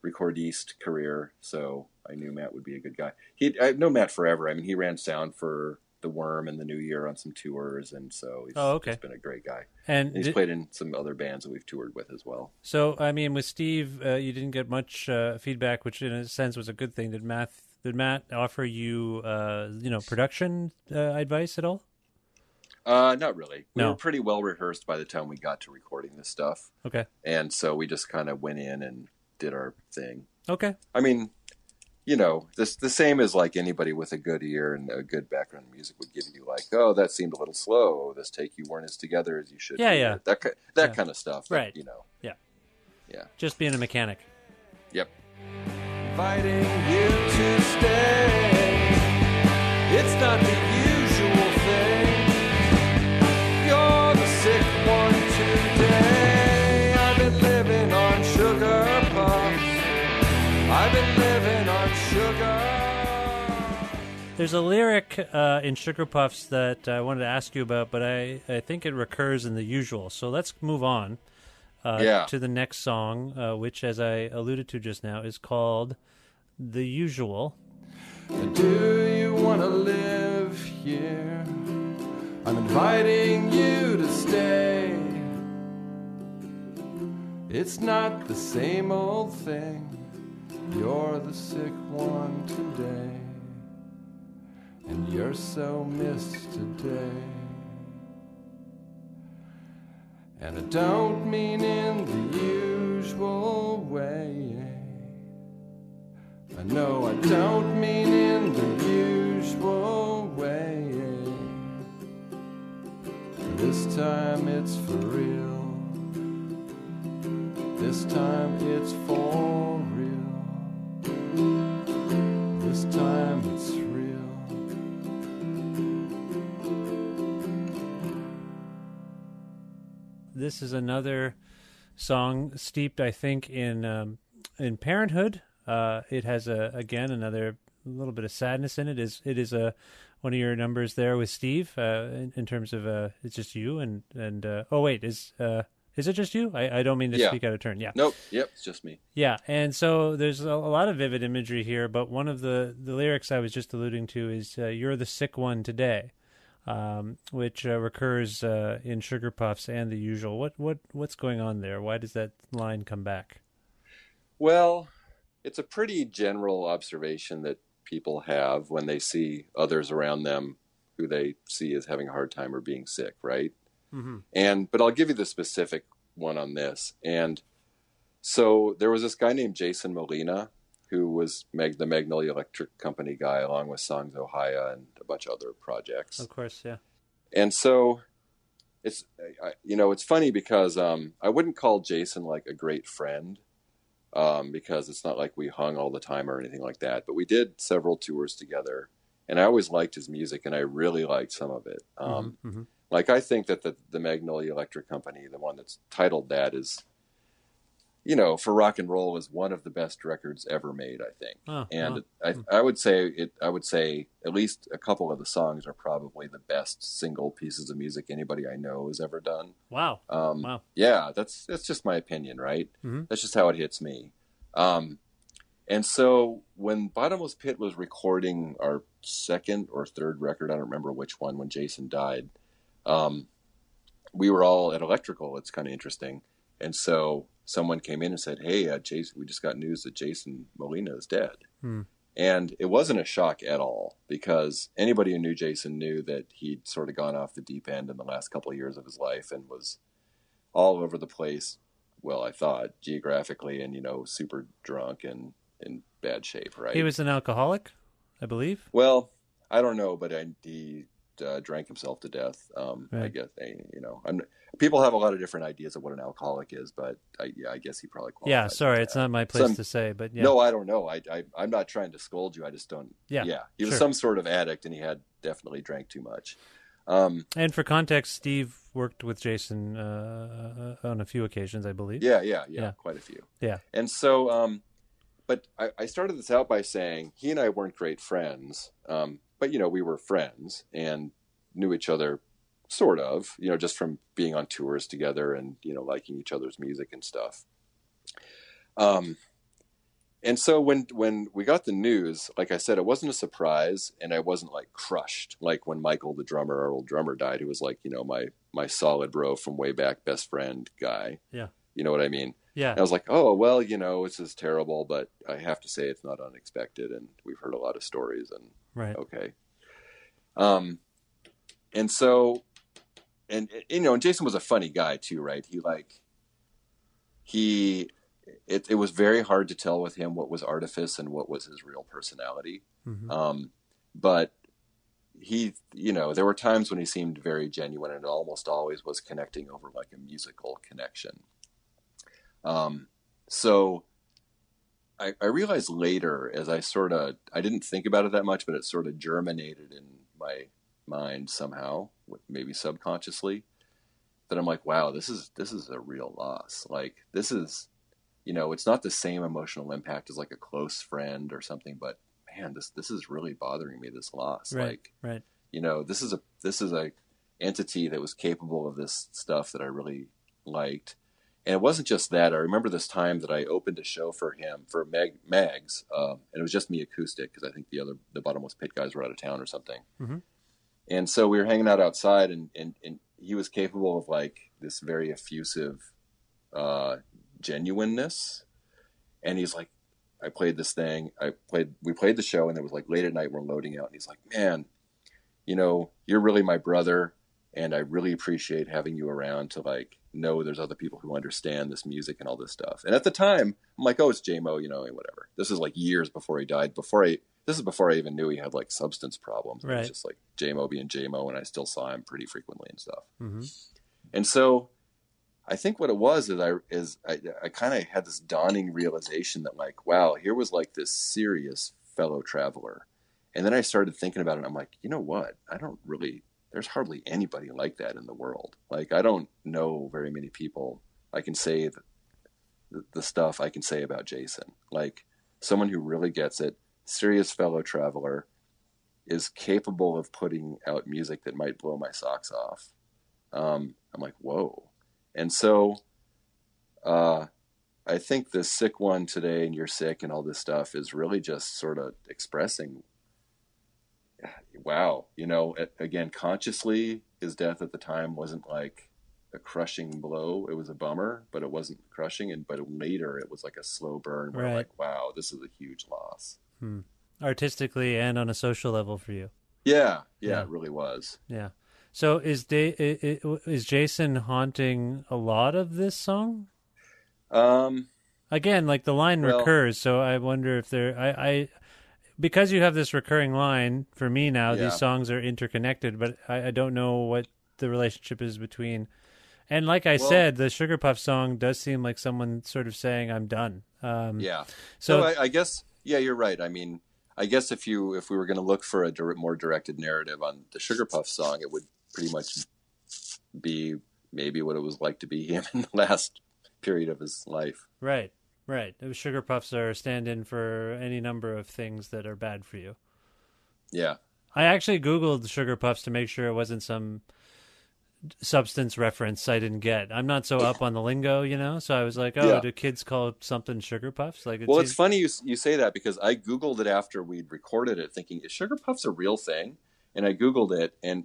recordiste career. So I knew Matt would be a good guy. He, I know Matt forever. I mean, he ran sound for the Worm and the New Year on some tours, and so he's, Oh, okay. he's been a great guy. And And he's did- played in some other bands that we've toured with as well. so, I mean, with Steve, uh, you didn't get much uh, feedback, which in a sense was a good thing. Did Matt? Did Matt offer you, uh, you know, production uh, advice at all? Uh, not really. We No. were pretty well rehearsed by the time we got to recording this stuff, Okay. and so we just kind of went in and did our thing. Okay. I mean, you know, this the same as like anybody with a good ear and a good background in music would give you, like, oh, that seemed a little slow. This take you weren't as together as you should. Yeah, be. yeah. That that Yeah. kind of stuff. that, Right. You know. Yeah. Yeah. Just being a mechanic. Yep. inviting you to stay. It's not the There's a lyric uh, in Sugar Puffs that I wanted to ask you about, but I, I think it recurs in the usual. So let's move on uh, Yeah. to the next song, uh, which, as I alluded to just now, is called The Usual. Do you want to live here? I'm inviting you to stay. It's not the same old thing. You're the sick one today. And you're so missed today. And I don't mean in the usual way. I know I don't mean in the usual way. This time it's for real. This time it's for This is another song steeped, I think, in um, in parenthood. Uh, it has a again another little bit of sadness in it. Is it is a one of your numbers there with Steve uh, in, in terms of uh, it's just you and and uh, oh wait is uh, is it just you? I, I don't mean to Yeah. speak out of turn. Yeah, Nope. Yep. It's just me. yeah, and so there's a, a lot of vivid imagery here, but one of the, the lyrics I was just alluding to is uh, "You're the sick one today," um, which uh, recurs uh, in Sugar Puffs and the usual. What what what's going on there? Why does that line come back? Well, it's a pretty general observation that people have when they see others around them who they see as having a hard time or being sick, right? Mm-hmm. And but I'll give you the specific one on this. And so there was this guy named Jason Molina who was Mag- the Magnolia Electric Company guy, along with Songs Ohia and a bunch of other projects. Of course, yeah. And so it's I, you know it's funny because um, I wouldn't call Jason like a great friend um, because it's not like we hung all the time or anything like that. But we did several tours together, and I always liked his music, and I really liked some of it. Um, hmm Like I think that the the Magnolia Electric Company, the one that's titled that, is you know for rock and roll is one of the best records ever made. I think Oh, and wow. I, I would say it. I would say at least a couple of the songs are probably the best single pieces of music anybody I know has ever done. Wow. Um, Wow. Yeah, that's that's just my opinion, right? Mhm. That's just how it hits me. Um, and so when Bottomless Pit was recording our second or third record, I don't remember which one, when Jason died, um, we were all at Electrical. It's kind of interesting. And so someone came in and said, "Hey, uh, Jason, we just got news that Jason Molina is dead." Hmm. And it wasn't a shock at all because anybody who knew Jason knew that he'd sort of gone off the deep end in the last couple of years of his life and was all over the place. Well, I thought geographically and, you know, super drunk and in bad shape, right? He was an alcoholic, I believe. Well, I don't know, but I, he uh, drank himself to death. Um, I guess eh, you know, I'm, people have a lot of different ideas of what an alcoholic is, but I, yeah, I guess he probably. Yeah. Sorry, it's not my place Some- to say, but yeah. No, I don't know. I, I I'm not trying to scold you. I just don't. Yeah, yeah. He was sure. some sort of addict, and he had definitely drank too much. Um, And for context, Steve worked with Jason uh, uh, on a few occasions, I believe. yeah, yeah, yeah, Yeah. quite a few. Yeah. And so, um, but I, I started this out by saying he and I weren't great friends, um, but you know we were friends and knew each other, sort of, you know, just from being on tours together and you know liking each other's music and stuff. Um, and so when when we got the news, like I said, it wasn't a surprise, and I wasn't like crushed, like when Michael, the drummer, our old drummer, died. Who was like you know my my solid bro from way back, best friend guy. Yeah. You know what I mean? Yeah. And I was like, oh, well, you know, this is terrible, but I have to say it's not unexpected. And we've heard a lot of stories and Right. okay. Um, and so, and, you know, and Jason was a funny guy too, right? He like, he, it, it was very hard to tell with him what was artifice and what was his real personality. Mhm. Um, but he, you know, there were times when he seemed very genuine and almost always was connecting over like a musical connection. Um, so I, I realized later as I sort of I didn't think about it that much, but it sort of germinated in my mind somehow, maybe subconsciously, that I'm like, wow, this is this is a real loss. Like this is, you know, it's not the same emotional impact as like a close friend or something, but man, this this is really bothering me. This loss, Right. like right. you know, this is a this is a entity that was capable of this stuff that I really liked. And it wasn't just that. I remember this time that I opened a show for him for Meg Mags, um, and it was just me acoustic because I think the other the bottomless pit guys were out of town or something. Mhm. And so we were hanging out outside, and, and and he was capable of like this very effusive uh, genuineness. And he's like, I played this thing. I played. We played the show, and it was like late at night. We're loading out, and he's like, "Man, you know, you're really my brother, and I really appreciate having you around to like know there's other people who understand this music and all this stuff." And at the time, I'm like, "Oh, it's JMO, you know, and whatever." This is like years before he died. Before I, this is before I even knew he had like substance problems. It Right. was just like JMO being JMO, and I still saw him pretty frequently and stuff. hmm And so I think what it was is I is I, I kind of had this dawning realization that like, wow, here was like this serious fellow traveler. And then I started thinking about it. And I'm like, you know what? I don't really. There's hardly anybody like that in the world. Like I don't know very many people. I can say the, the stuff I can say about Jason. Like someone who really gets it, serious fellow traveler, is capable of putting out music that might blow my socks off. Um, I'm like, whoa. And so uh, I think the sick one today and you're sick and all this stuff is really just sort of expressing, wow, you know, again, consciously, his death at the time wasn't like a crushing blow. It was a bummer, but it wasn't crushing. And but later, it was like a slow burn. Where Right. like, wow, this is a huge loss. Artistically and on a social level for you. Yeah, yeah, Yeah. it really was. Yeah. So is da- is Jason haunting a lot of this song? Um, Again, like the line Well- recurs, so I wonder if there I, I because you have this recurring line for me now, Yeah. these songs are interconnected, but I, I don't know what the relationship is between and like I Well- said, the Sugar Puff song does seem like someone sort of saying I'm done. Um yeah. so So I, I guess, yeah, you're right. I mean, I guess if you if we were going to look for a dir- more directed narrative on the Sugar Puff song, it would pretty much be maybe what it was like to be him in the last period of his life. Right, right. Sugar Puffs are stand in for any number of things that are bad for you. Yeah, I actually Googled Sugar Puffs to make sure it wasn't some substance reference I didn't get. I'm not so up on the lingo, you know, so I was like, oh, Yeah. do kids call something Sugar Puffs? Like, it well, it's funny you you say that because I googled it after we'd recorded it, thinking is Sugar Puffs a real thing? And I googled it, and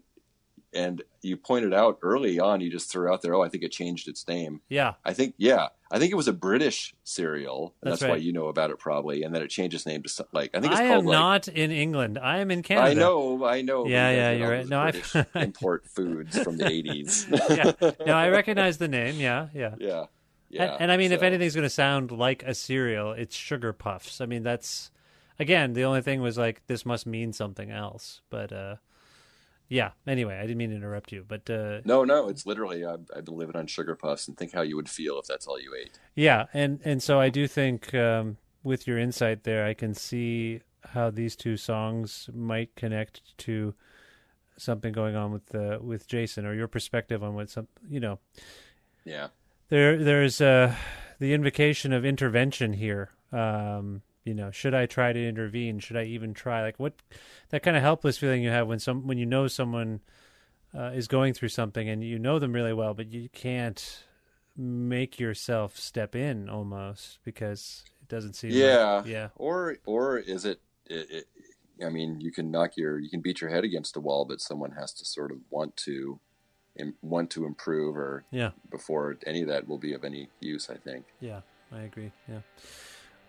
and you pointed out early on, you just threw out there, oh, I think it changed its name. Yeah, I think, yeah, I think it was a British cereal. And That's that's why you know about it probably. And then it changed its name to like I think it's I called am like not in England. I am in Canada. I know, I know. Yeah, yeah, you're right. No, I- import foods from the eighties. yeah, no, I recognize the name. Yeah, yeah. yeah, yeah. and, and I mean, if anything's going to sound like a cereal, it's Sugar Puffs. I mean, that's again the only thing was like this must mean something else. But uh, yeah. Anyway, I didn't mean to interrupt you, but uh, no, no, it's literally I've, I've been living on sugar puffs and think how you would feel if that's all you ate. Yeah, and and so I do think um, with your insight there, I can see how these two songs might connect to something going on with uh, with Jason or your perspective on what some you know Yeah, there there's uh, the invocation of intervention here. Um, you know, should I try to intervene? Should I even try? Like what that kind of helpless feeling you have when some when you know someone uh, is going through something and you know them really well, but you can't make yourself step in almost because it doesn't seem. like- yeah, yeah, Or or is it, it, it? I mean, you can knock your you can beat your head against the wall, but someone has to sort of want to im- want to improve or yeah, before any of that will be of any use. I think. yeah. I agree. Yeah.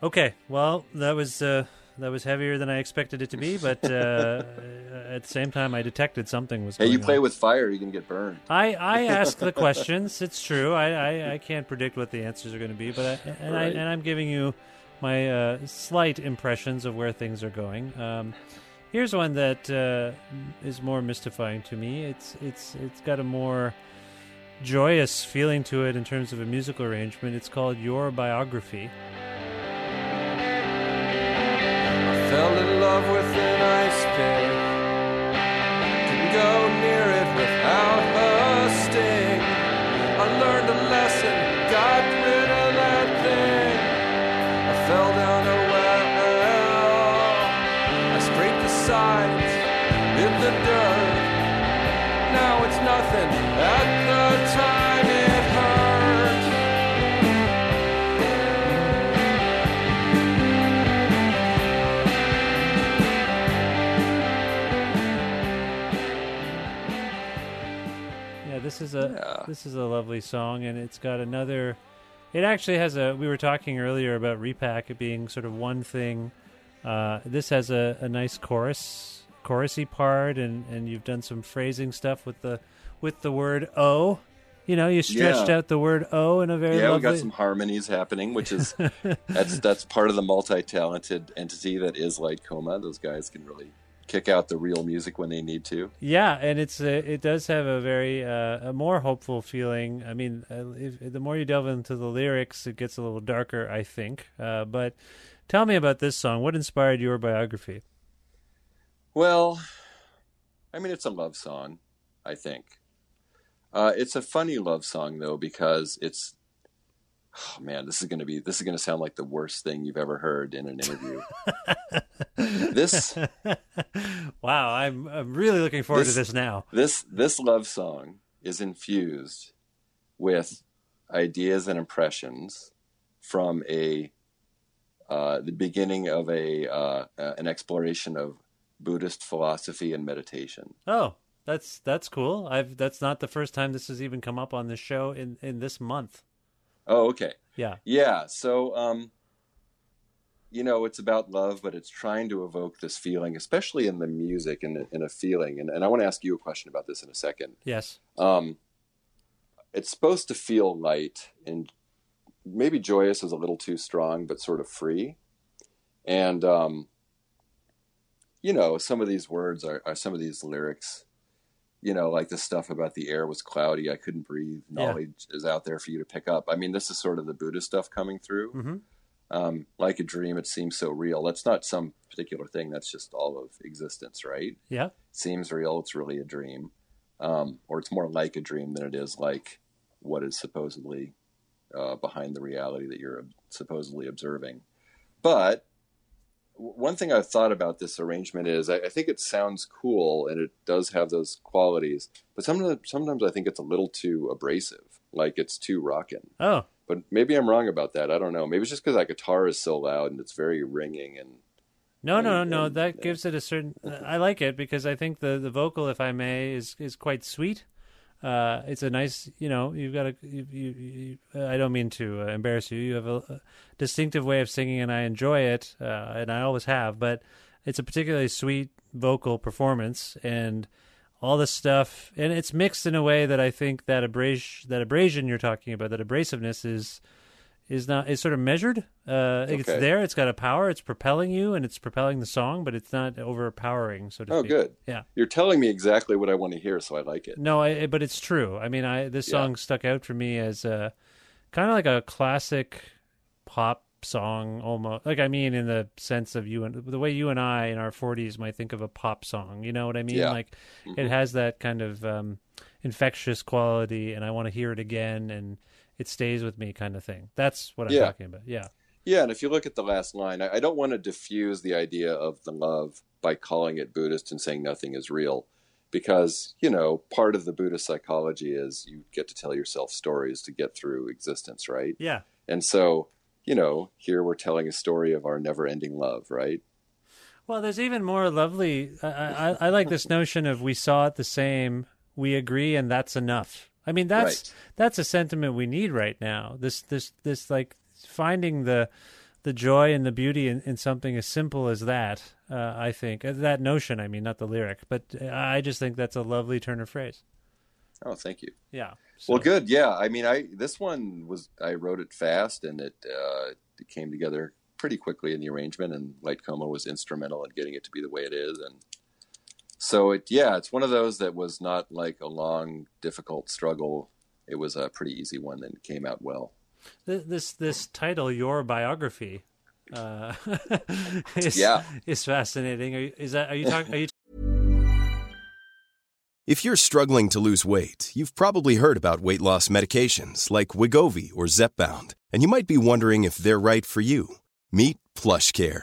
Okay. Well, that was uh, that was heavier than I expected it to be, but uh, at the same time, I detected something was. Hey, you play on. with fire, you can get burned. I, I ask the questions. It's true. I, I, I can't predict what the answers are going to be, but I, and I Right. and I'm giving you my uh, slight impressions of where things are going. Um, here's one that uh, is more mystifying to me. It's it's it's got a more joyous feeling to it in terms of a musical arrangement. It's called Your Biography fell in love with an ice pick. Didn't go this is a Yeah. this is a lovely song, and it's got another. It actually has a. We were talking earlier about repack it being sort of one thing. Uh, this has a, a nice chorus, chorusy part, and and you've done some phrasing stuff with the with the word "oh." You know, you stretched Yeah. out the word "oh" in a very yeah, we got some harmonies happening, which is that's that's part of the multi-talented entity that is Light Coma. Those guys can really kick out the real music when they need to. Yeah, and it's uh, it does have a very uh, a more hopeful feeling. I mean, uh, if, the more you delve into the lyrics, it gets a little darker, I think. Uh, but tell me about this song. What inspired your biography? Well, I mean, it's a love song, I think. Uh, it's a funny love song though because it's. Oh, man, this is gonna be this is gonna sound like the worst thing you've ever heard in an interview. this wow, I'm I'm really looking forward This- to this now. this this love song is infused with ideas and impressions from a uh, the beginning of a uh, uh, an exploration of Buddhist philosophy and meditation. Oh, that's that's cool. I've that's not the first time this has even come up on this show in in this month. Oh, okay. Yeah. Yeah. So, um, you know, it's about love, but it's trying to evoke this feeling, especially in the music and in a feeling. And, and I want to ask you a question about this in a second. Yes. Um, it's supposed to feel light and maybe joyous is a little too strong, but sort of free. And, um, you know, some of these words are, are some of these lyrics, you know, like the stuff about the air was cloudy, I couldn't breathe, Yeah. knowledge is out there for you to pick up. I mean, this is sort of the Buddha stuff coming through. hmm Um, like a dream, it seems so real. That's not some particular thing, that's just all of existence, right? Yeah. seems real, it's really a dream. Um, or it's more like a dream than it is like what is supposedly uh, behind the reality that you're supposedly observing. But one thing I've thought about this arrangement is I, I think it sounds cool and it does have those qualities, but sometimes sometimes I think it's a little too abrasive, like it's too rockin'. Oh, But maybe I'm wrong about that. I don't know. Maybe it's just because that guitar is so loud and it's very ringing and No, no, And- no. and- That gives it a certain. I like it because I think the the vocal, if I may, is is quite sweet. Uh, it's a nice, you know, you've got a. You, you, you, I don't mean to uh, embarrass you. You have a, a distinctive way of singing, and I enjoy it, uh, and I always have. But it's a particularly sweet vocal performance, and all this stuff, and it's mixed in a way that I think that abras- that abrasion you're talking about, that abrasiveness is is not is sort of measured. Uh, It's there. It's got a power. It's propelling you, and it's propelling the song, but it's not overpowering. So to oh, speak. good. Yeah. You're telling me exactly what I want to hear, so I like it. No, I, but it's true. I mean, I this Yeah. song stuck out for me as a kind of like a classic pop song, almost. Like I mean, in the sense of you and the way you and I in our forties might think of a pop song. You know what I mean? Yeah. Like it has that kind of um, infectious quality, and I want to hear it again, and it stays with me, kind of thing. That's what I'm Yeah. talking about. Yeah. Yeah, and if you look at the last line, I, I don't want to diffuse the idea of the love by calling it Buddhist and saying nothing is real, because you know part of the Buddhist psychology is you get to tell yourself stories to get through existence, right? Yeah. And so, you know, here we're telling a story of our never-ending love, right? Well, there's even more lovely. I, I, I like this notion of we saw it the same, we agree, and that's enough. I mean, that's Right. that's a sentiment we need right now. This this this like finding the the joy and the beauty in, in something as simple as that. Uh, I think Uh, that notion. I mean, not the lyric, but I just think that's a lovely turn of phrase. Oh, thank you. Yeah. Well, good. Yeah, I mean, I this one was I wrote it fast, and it uh, it came together pretty quickly in the arrangement, and Light Coma was instrumental in getting it to be the way it is, and so it yeah, it's one of those that was not like a long, difficult struggle. It was a pretty easy one that came out well. Th- This this title, your biography. uh, is, Yeah. is fascinating. Are you, is that are you talking? Are you If you're struggling to lose weight, you've probably heard about weight loss medications like Wegovy or Zepbound, and you might be wondering if they're right for you. Meet PlushCare,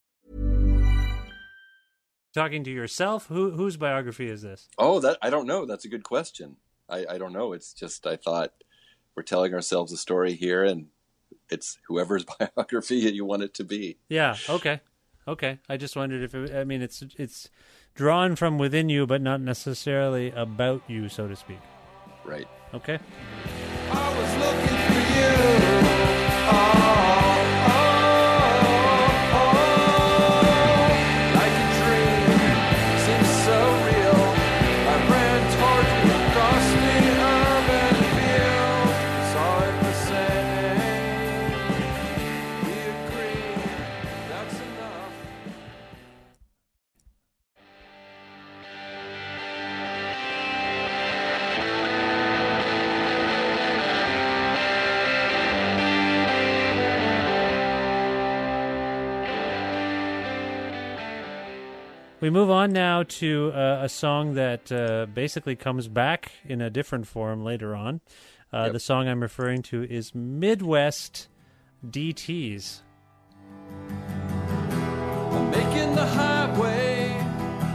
Talking to yourself? Who whose biography is this? Oh, that I don't know. That's a good question. I, I don't know. It's just I thought we're telling ourselves a story here, and it's whoever's biography you want it to be. Yeah. Okay. Okay. I just wondered if it, I mean it's it's drawn from within you, but not necessarily about you, so to speak. Right. Okay. We move on now to uh, a song that uh, basically comes back in a different form later on. Uh, Yep. The song I'm referring to is Midwest DTs. I'm making the highway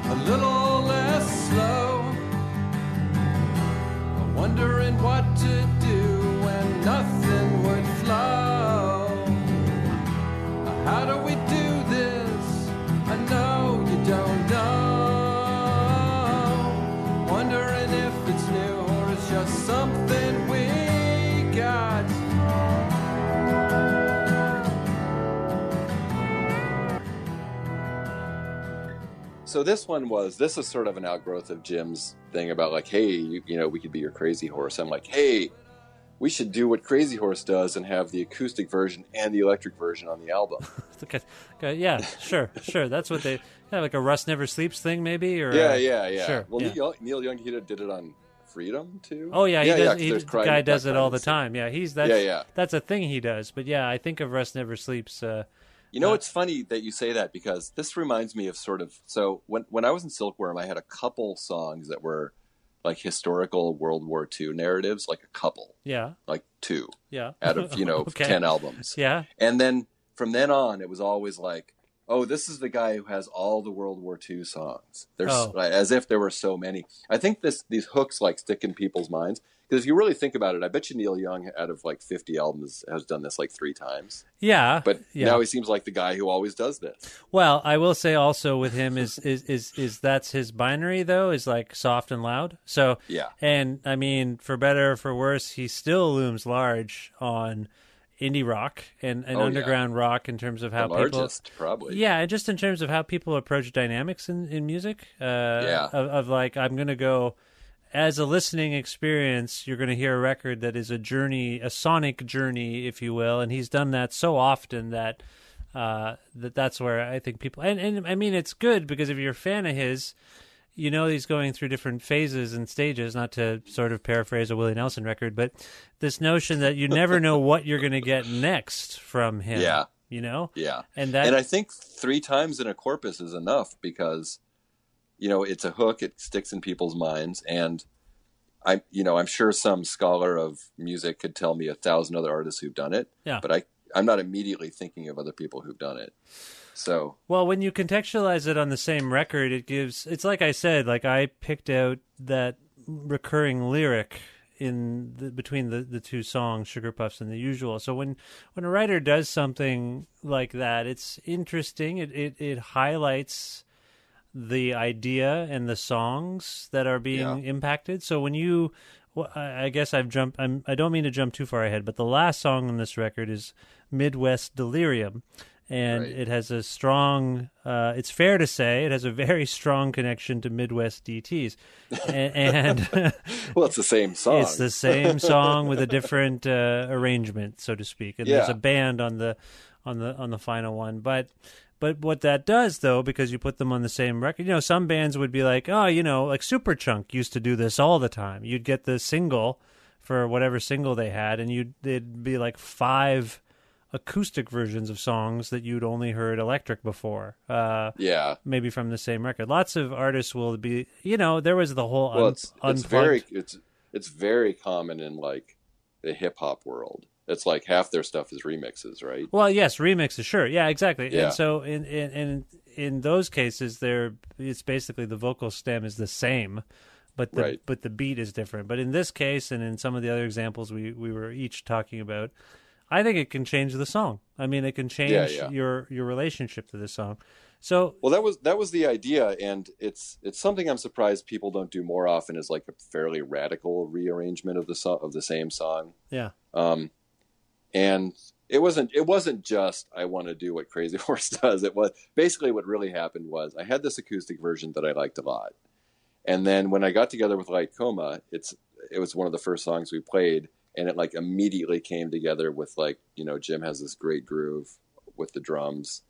a little less slow. I'm wondering what to do when nothing would flow. How do we do this? I know you don't So this one was this is sort of an outgrowth of Jim's thing about like, hey, you, you know, we could be your crazy horse. I'm like, hey, we should do what Crazy Horse does and have the acoustic version and the electric version on the album. Okay, okay, yeah, sure, sure. That's what they yeah, like a Rust Never Sleeps thing, maybe. Or yeah, uh, yeah, yeah. Sure. well, yeah. Neil, Neil Young he did it on Freedom too. Oh yeah, he does. 'cause he, crime- guy does it all the time. Yeah, he's that's Yeah, yeah. that's a thing he does. But yeah, I think of Rust Never Sleeps. Uh, You know, it's funny that you say that because this reminds me of sort of so when when I was in Silkworm, I had a couple songs that were like historical World War II narratives, like a couple, yeah, like two yeah. out of you know Okay. ten albums. Yeah, And then from then on, it was always like, oh, this is the guy who has all the World War II songs. There's Oh. as if there were so many. I think this these hooks like stick in people's minds because if you really think about it, I bet you Neil Young, out of like 50 albums, has done this like three times. yeah. But yeah. now he seems like the guy who always does this. Well, I will say also with him is is is is that's his binary though is like soft and loud. So Yeah. and I mean for better or for worse, he still looms large on indie rock and, and Oh, yeah. underground rock in terms of how the people largest, probably. Yeah, and just in terms of how people approach dynamics in, in music. Uh, Yeah. Of, of like, I'm going to go, as a listening experience, you're going to hear a record that is a journey, a sonic journey, if you will. And he's done that so often that. Uh, that that's where I think people and, and I mean it's good because if you're a fan of his, you know he's going through different phases and stages. Not to sort of paraphrase a Willie Nelson record, but this notion that you never know what you're going to get next from him. Yeah. you know, Yeah. and that and I think three times in a corpus is enough because, you know, it's a hook. It sticks in people's minds, and I, you know, I'm sure some scholar of music could tell me a thousand other artists who've done it. Yeah. But I, I'm not immediately thinking of other people who've done it. So Well, when you contextualize it on the same record, it gives. It's like I said. Like I picked out that recurring lyric in the, between the, the two songs, Sugar Puffs and the Usual. So when when a writer does something like that, it's interesting. It it, it highlights the idea and the songs that are being Yeah. impacted. So when you, well, I I guess I've jumped. I'm. I don't mean to jump too far ahead, but the last song on this record is Midwest Delirium, and Right. it has a strong. Uh, it's fair to say it has a very strong connection to Midwest DTS, and. and Well, it's the same song. It's the same song with a different uh, arrangement, so to speak. And there's a band on the on the on the final one, but but what that does though, because you put them on the same record, you know, some bands would be like, oh, you know, like Superchunk used to do this all the time. You'd get the single for whatever single they had, and you'd it'd be like five acoustic versions of songs that you'd only heard electric before. Uh, yeah. maybe from the same record. Lots of artists will be, you know, there was the whole Well, un- it's it's very it's it's very common in like the hip hop world. It's like half their stuff is remixes, right? Well, yes, remixes, sure, yeah, exactly. Yeah. And so in in in, in those cases, there it's basically the vocal stem is the same, but the Right. but the beat is different. But in this case, and in some of the other examples we we were each talking about, I think it can change the song. I mean, it can change yeah. your your relationship to the song. So Well, that was that was the idea, and it's it's something I'm surprised people don't do more often. Is like a fairly radical rearrangement of the song of the same song. yeah, Um, and it wasn't it wasn't just I want to do what Crazy Horse does. It was basically what really happened was I had this acoustic version that I liked a lot, and then when I got together with Light Coma, it's it was one of the first songs we played, and it like immediately came together with like you know Jim has this great groove with the drums,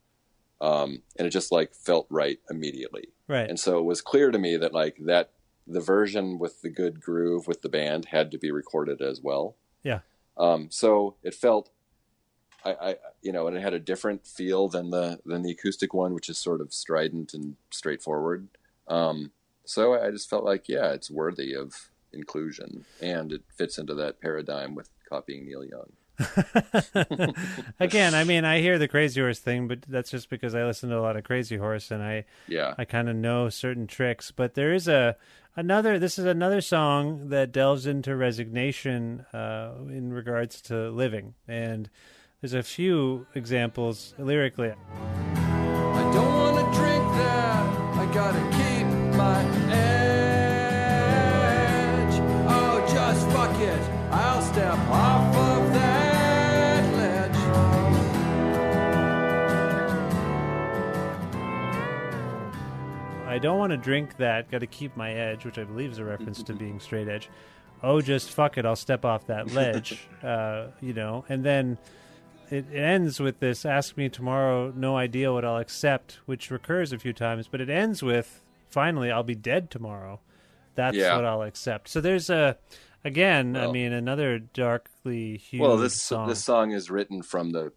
um, and it just like felt right immediately. right, And so it was clear to me that like that the version with the good groove with the band had to be recorded as well. yeah, Um, so it felt, I, I, you know, and it had a different feel than the than the acoustic one, which is sort of strident and straightforward. Um, so I just felt like, yeah, it's worthy of inclusion, and it fits into that paradigm with copying Neil Young. Again, I mean, I hear the Crazy Horse thing, but that's just because I listen to a lot of Crazy Horse, and I Yeah, I kind of know certain tricks. But there is a another. This is another song that delves into resignation uh, in regards to living, and there's a few examples lyrically. I don't want to drink that. I gotta keep my edge. Step off of that ledge. I don't want to drink that. Got to keep my edge, which I believe is a reference to being straight edge. Oh, just fuck it. I'll step off that ledge. uh, you know, and then it, ends with this ask me tomorrow, no idea what I'll accept, which recurs a few times, but it ends with finally, I'll be dead tomorrow. That's Yeah. what I'll accept. So there's a, again, I mean, another darkly huge well, this song. this song is written from the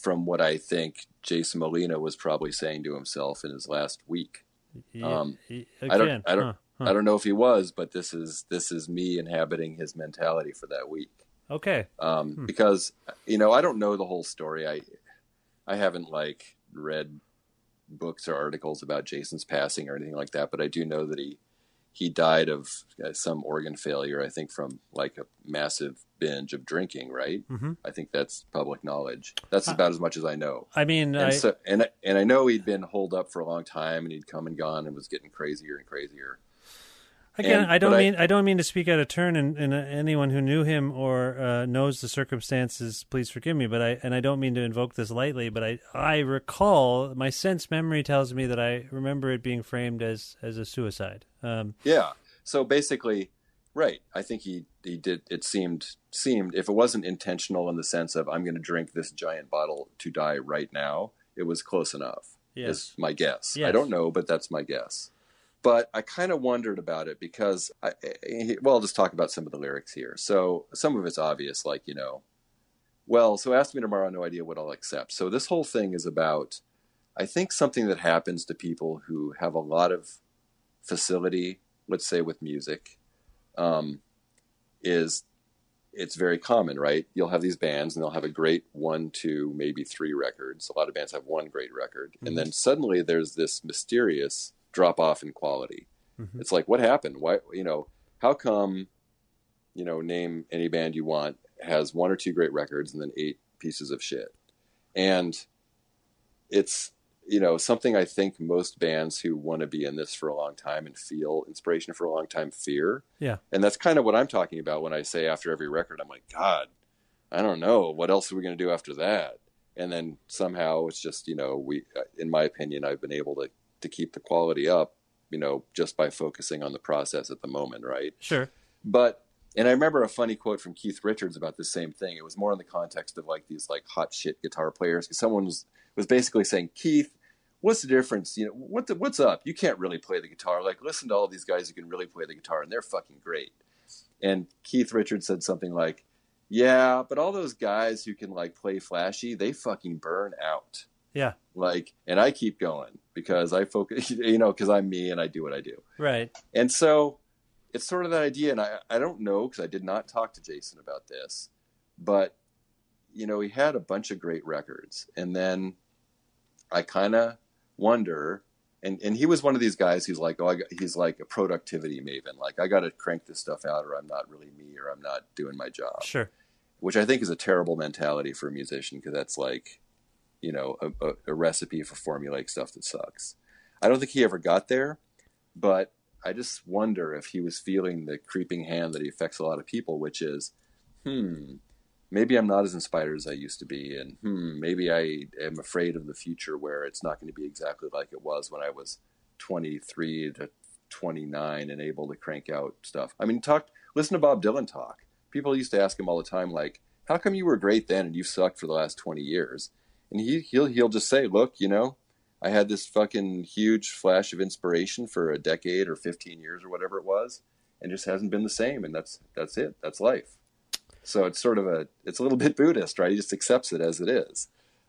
from what I think Jason Molina was probably saying to himself in his last week. Yeah, um, y- I don't, again, I don't, huh, huh. I don't know if he was, but this is this is me inhabiting his mentality for that week. Okay. Um, Hmm. Because you know, I don't know the whole story. I I haven't like read books or articles about Jason's passing or anything like that, but I do know that he he died of uh, some organ failure. I think from like a massive binge of drinking. Right? Mhm. I think that's public knowledge. That's about as much as I know. I mean, And I, so, and and I know he'd been holed up for a long time, and he'd come and gone, and was getting crazier and crazier. Again, And- I don't but I- mean I don't mean to speak out of turn, and, and uh, anyone who knew him or uh, knows the circumstances, please forgive me. But I and I don't mean to invoke this lightly, but I I recall my sense memory tells me that I remember it being framed as as a suicide. Um, Yeah. So basically, right. I think he he did. It seemed seemed if it wasn't intentional in the sense of I'm going to drink this giant bottle to die right now, it was close enough. Yes. Is my guess. Yes. I don't know, but that's my guess. But I kind of wondered about it because I, I- well, I'll just talk about some of the lyrics here. So some of it's obvious, like you know, well, so ask me tomorrow, no idea what I'll accept. So this whole thing is about, I think, something that happens to people who have a lot of facility, let's say with music, um, is it's very common, right? You'll have these bands and they'll have a great one, two, maybe three records. A lot of bands have one great record. And then suddenly there's this mysterious drop off in quality. Mm-hmm. It's like, what happened? Why, you know, how come, you know, name any band you want has one or two great records and then eight pieces of shit, and it's you know something I think most bands who want to be in this for a long time and feel inspiration for a long time fear. Yeah. And that's kind of what I'm talking about when I say after every record, I'm like, God, I don't know. What else are we going to do after that? And then somehow it's just, you know, we, uh, in my opinion, I've been able to, to keep the quality up, you know, just by focusing on the process at the moment. Right. Sure. But, and I remember a funny quote from Keith Richards about the same thing. It was more in the context of like these like hot shit guitar players. Someone was, was basically saying, Keith, what's the difference? You know, what the, what's up? You can't really play the guitar. Like, listen to all these guys who can really play the guitar, and they're fucking great. And Keith Richards said something like, "Yeah, but all those guys who can like play flashy, they fucking burn out." Yeah. Like, and I keep going because I focus, you know, because I'm me and I do what I do. Right. And so it's sort of that idea. And I, I don't know because I did not talk to Jason about this, but, you know, he had a bunch of great records. And then I kind of wonder, and, and he was one of these guys who's like, oh, I got, he's like a productivity maven. Like, I got to crank this stuff out or I'm not really me or I'm not doing my job. Sure. Which I think is a terrible mentality for a musician because that's like, you know, a, a, a recipe for formulaic stuff that sucks. I don't think he ever got there, but I just wonder if he was feeling the creeping hand that he affects a lot of people, which is, hmm, maybe I'm not as inspired as I used to be, and hmm, maybe I am afraid of the future where it's not going to be exactly like it was when I was 23 to 29 and able to crank out stuff. I mean, talk, listen to Bob Dylan talk. People used to ask him all the time, like, "How come you were great then and you've sucked for the last 20 years?" And he he'll he'll just say, "Look, you know, I had this fucking huge flash of inspiration for a decade or 15 years or whatever it was, and just hasn't been the same. And that's that's it. That's life. So it's sort of a it's a little bit Buddhist, right? He just accepts it as it is.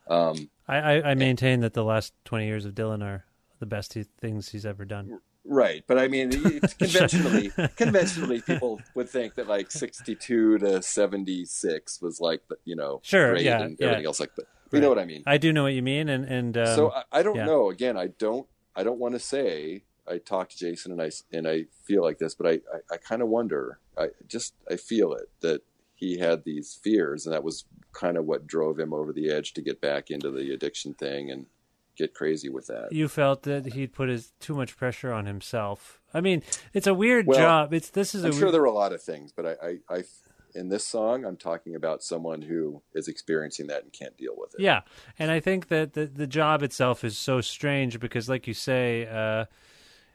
Um, I, I, I maintain that the last 20 years of Dylan are the best he, things he's ever done. right, but I mean, conventionally, conventionally, people would think that like 62 to 76 was like, the, you know, Sure, great yeah, and yeah. everything else like, but you know what I mean. I do know what you mean, and and um, so I, I don't yeah. know. Again, I don't. I don't want to say. I talked to Jason and I and I feel like this, but I I, I kind of wonder. I just I feel it that he had these fears, and that was kind of what drove him over the edge to get back into the addiction thing and get crazy with that. you felt that he'd put his too much pressure on himself. I mean, it's a weird Well, job. It's this is I'm a sure weird, there are a lot of things, but I, I, I in this song, I'm talking about someone who is experiencing that and can't deal with it. Yeah, and I think that the the job itself is so strange because, like you say, uh,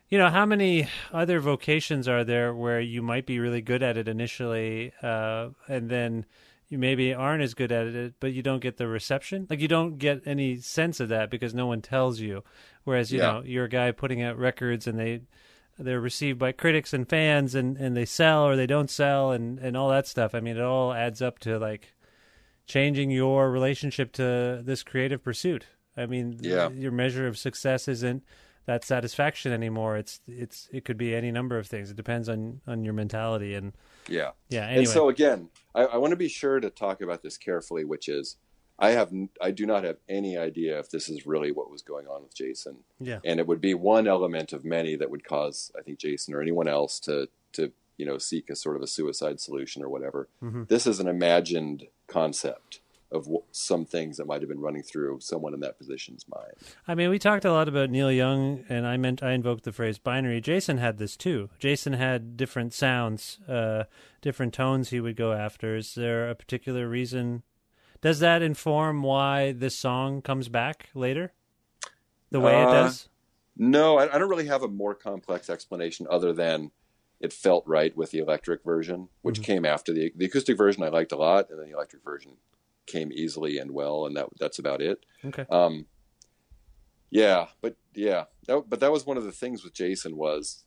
you know, how many other vocations are there where you might be really good at it initially, uh, and then you maybe aren't as good at it, but you don't get the reception. Like you don't get any sense of that because no one tells you. Whereas you Yeah. know, you're a guy putting out records and they they're received by critics and fans and, and they sell or they don't sell and, and all that stuff. I mean, it all adds up to like changing your relationship to this creative pursuit. I mean, Yeah. your measure of success isn't that satisfaction anymore. It's it's it could be any number of things. It depends on on your mentality and Yeah. yeah. Anyway, And so again, I, I want to be sure to talk about this carefully, which is I have I do not have any idea if this is really what was going on with Jason. yeah, And it would be one element of many that would cause I think Jason or anyone else to to you know seek a sort of a suicide solution or whatever. Mm-hmm. This is an imagined concept of w- some things that might have been running through someone in that position's mind. I mean, we talked a lot about Neil Young, and I meant I invoked the phrase binary. Jason had this too. Jason had different sounds, uh, different tones he would go after. Is there a particular reason? Does that inform why this song comes back later, the way it Uh, does? No, I, I don't really have a more complex explanation other than it felt right with the electric version, which Mm-hmm. came after the the acoustic version. I liked a lot, and then the electric version came easily and well, and that that's about it. Okay. Um, yeah, but yeah, that, but that was one of the things with Jason was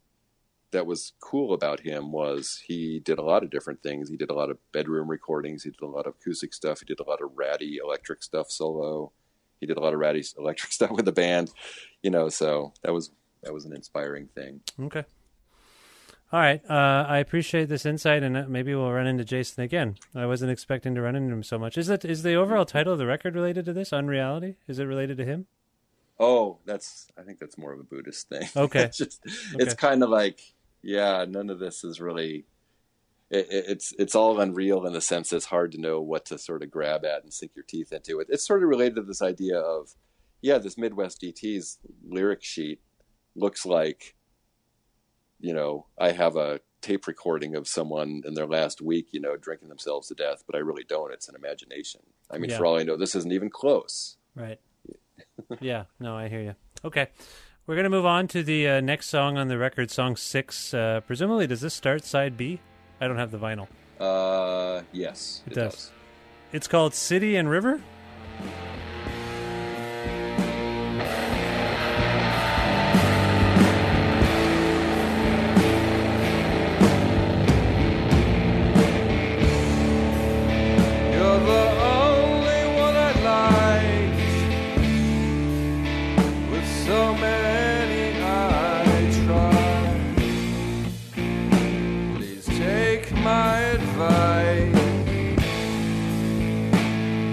that was cool about him was he did a lot of different things. He did a lot of bedroom recordings. He did a lot of acoustic stuff. He did a lot of ratty electric stuff solo. He did a lot of ratty electric stuff with the band, you know. So that was that was an inspiring thing. Okay. All right. Uh, I appreciate this insight, and uh, maybe we'll run into Jason again. I wasn't expecting to run into him so much. Is that is the overall title of the record related to this? Unreality? Is it related to him? Oh, that's I think that's more of a Buddhist thing. Okay. it's Okay. it's kind of like yeah, none of this is really. It, it, it's it's all unreal in the sense that it's hard to know what to sort of grab at and sink your teeth into. It it's sort of related to this idea of, yeah, this Midwest DT's lyric sheet looks like, you know, I have a tape recording of someone in their last week, you know, drinking themselves to death, but I really don't. It's an imagination. I mean, Yeah. for all I know, this isn't even close. Right. yeah. No, I hear you. Okay. We're going to move on to the uh, next song on the record, song six. Uh, presumably, does this start side B? I don't have the vinyl. Uh, yes, It does. It's called City and River.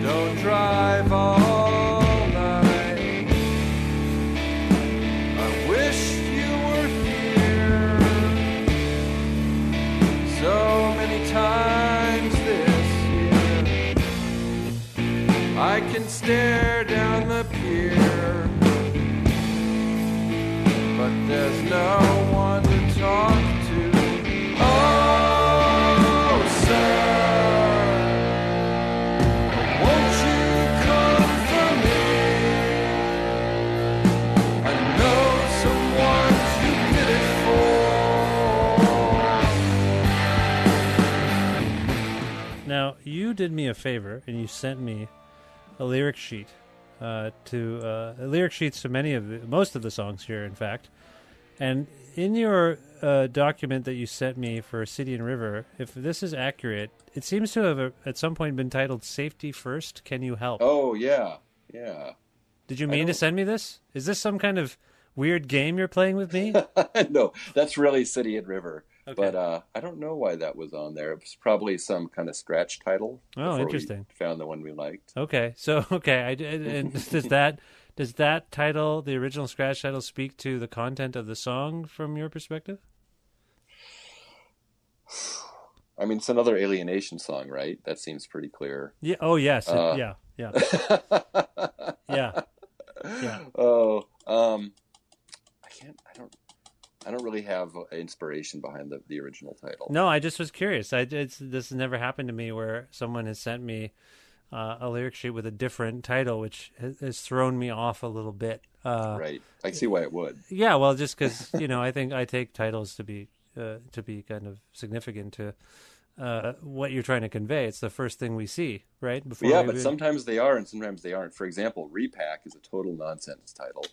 Don't drive all night. I wish you were here so many times this year. I can stare you did me a favor and you sent me a lyric sheet uh, to uh, lyric sheets to many of the, most of the songs here, in fact. And in your uh, document that you sent me for City and River, if this is accurate, it seems to have uh, at some point been titled "Safety First, Can You Help?" Oh yeah, yeah. Did you mean to send me this? Is this some kind of weird game you're playing with me? no, that's really City and River. Okay. But uh, I don't know why that was on there. It was probably some kind of scratch title. Oh, interesting. found the one we liked. Okay, so okay, I, and does that does that title, the original scratch title, speak to the content of the song from your perspective? I mean, it's another alienation song, right? That seems pretty clear. Yeah. Oh yes. Uh. yeah. Yeah. Yeah. Yeah. Oh, um, I can't. I don't. I don't really have uh, inspiration behind the, the original title. No, I just was curious. I it's, this has never happened to me where someone has sent me uh, a lyric sheet with a different title, which has, has thrown me off a little bit. Uh, right. I see why it would. Yeah, well, just because you know, I think I take titles to be uh, to be kind of significant to uh, what you're trying to convey. It's the first thing we see, right? Before yeah, but sometimes they are, and sometimes they aren't. For example, Repack is a total nonsense title.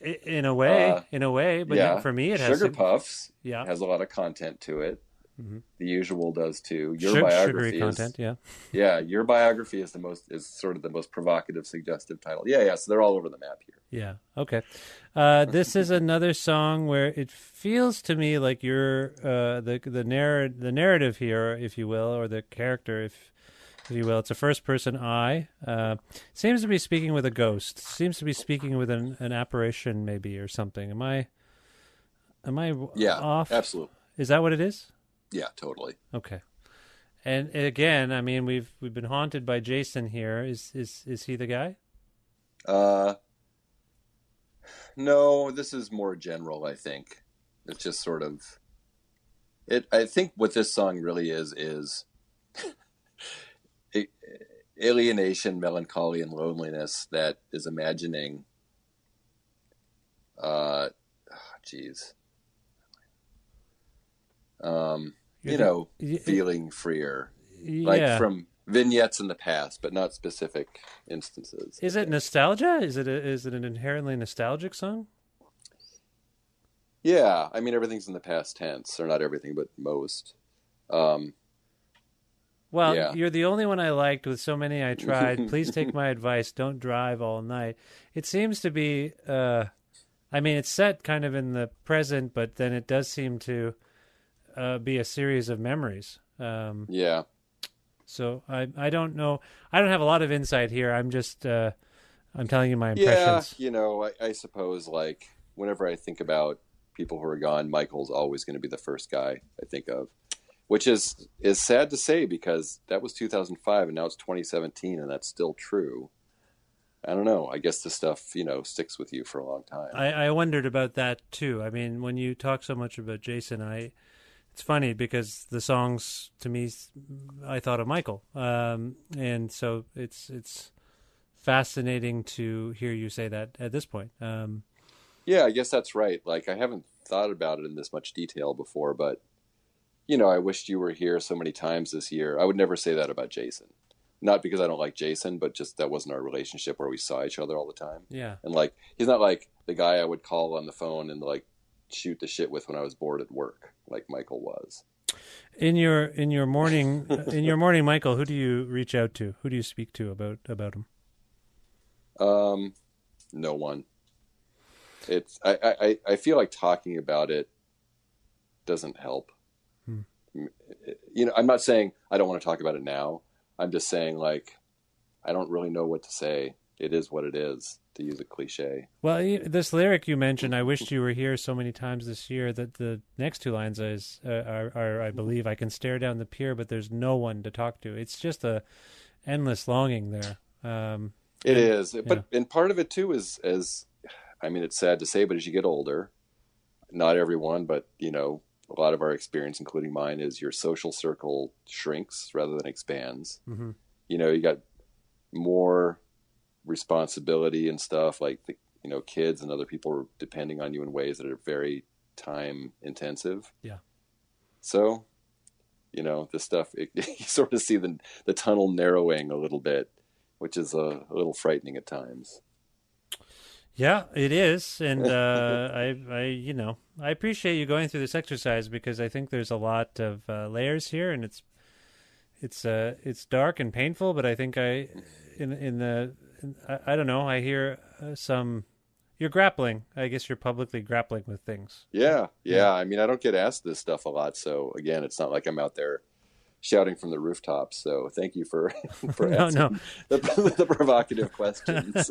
In a way, Uh, in a way, but yeah, for me, it has Sugar sig- Puffs. Yeah. has a lot of content to it. The usual does too. Your Sug- biography sugary is, content. Yeah. yeah, your biography is the most is sort of the most provocative, suggestive title. Yeah, yeah. So they're all over the map here. Yeah. Okay. Uh, this is another song where it feels to me like you're uh, the the narr- the narrative here, if you will, or the character, if if you will. It's a first person I. Uh, seems to be speaking with a ghost. Seems to be speaking with an, an apparition, maybe or something. Am I? Am I? Yeah, off? absolutely. Is that what it is? Yeah, totally. Okay. And again, I mean, we've we've been haunted by Jason here. Is is is he the guy? Uh, no, this is more general. I think it's just sort of it. I think what this song really is is alienation, melancholy, and loneliness that is imagining. Uh, jeez. um, You're you the- know, y- feeling freer, like from vignettes in the past, but not specific instances. Is it nostalgia? Is it a, is it an inherently nostalgic song? Yeah, I mean everything's in the past tense, or not everything, but most. Um, Well, Yeah. you're the only one I liked with so many I tried. Please take my advice. Don't drive all night. It seems to be uh I mean it's set kind of in the present, but then it does seem to uh be a series of memories. Um yeah, so I I don't know. I don't have a lot of insight here. I'm just uh I'm telling you my impressions. yeah, you know, I, I suppose like whenever I think about people who are gone, Michael's always going to be the first guy I think of, which is is sad to say because that was 2005 and now it's 2017 and that's still true. I don't know. I guess this stuff, you know, sticks with you for a long time. I, I wondered about that too. I mean, when you talk so much about Jason, I it's funny because the songs to me, I thought of Michael, um, and so it's it's fascinating to hear you say that at this point. Um, yeah, I guess that's right. Like I haven't thought about it in this much detail before, but you know, I wished you were here so many times this year. I would never say that about Jason. Not because I don't like Jason, but just that wasn't our relationship where we saw each other all the time. Yeah. And like he's not like the guy I would call on the phone and like shoot the shit with when I was bored at work, like Michael was. In your in your morning in your morning, Michael, who do you reach out to? Who do you speak to about about him? Um, no one. It's I, I, I feel like talking about it doesn't help. You know, I'm not saying I don't want to talk about it now. I'm just saying like I don't really know what to say. It is what it is, to use a cliche. Well, this lyric you mentioned, "I wished you were here" so many times this year that the next two lines is uh, are, are, I believe, "I can stare down the pier, but there's no one to talk to." It's just a endless longing there. Um, it is, but and part of it too is as I mean, it's sad to say, but as you get older, not everyone, but you know, a lot of our experience, including mine, is your social circle shrinks rather than expands. Mm-hmm. You know, you got more responsibility and stuff like the you know kids and other people are depending on you in ways that are very time intensive. Yeah. So, you know, this stuff it, you sort of see the the tunnel narrowing a little bit, which is a, a little frightening at times. Yeah, it is, and uh, I, I, you know, I appreciate you going through this exercise because I think there's a lot of uh, layers here, and it's, it's, uh, it's dark and painful. But I think I, in in the, in, I, I, don't know, I hear uh, some. You're grappling. I guess you're publicly grappling with things. Yeah, yeah, yeah. I mean, I don't get asked this stuff a lot, so again, it's not like I'm out there shouting from the rooftops. So thank you for for no, no. The, the, provocative questions.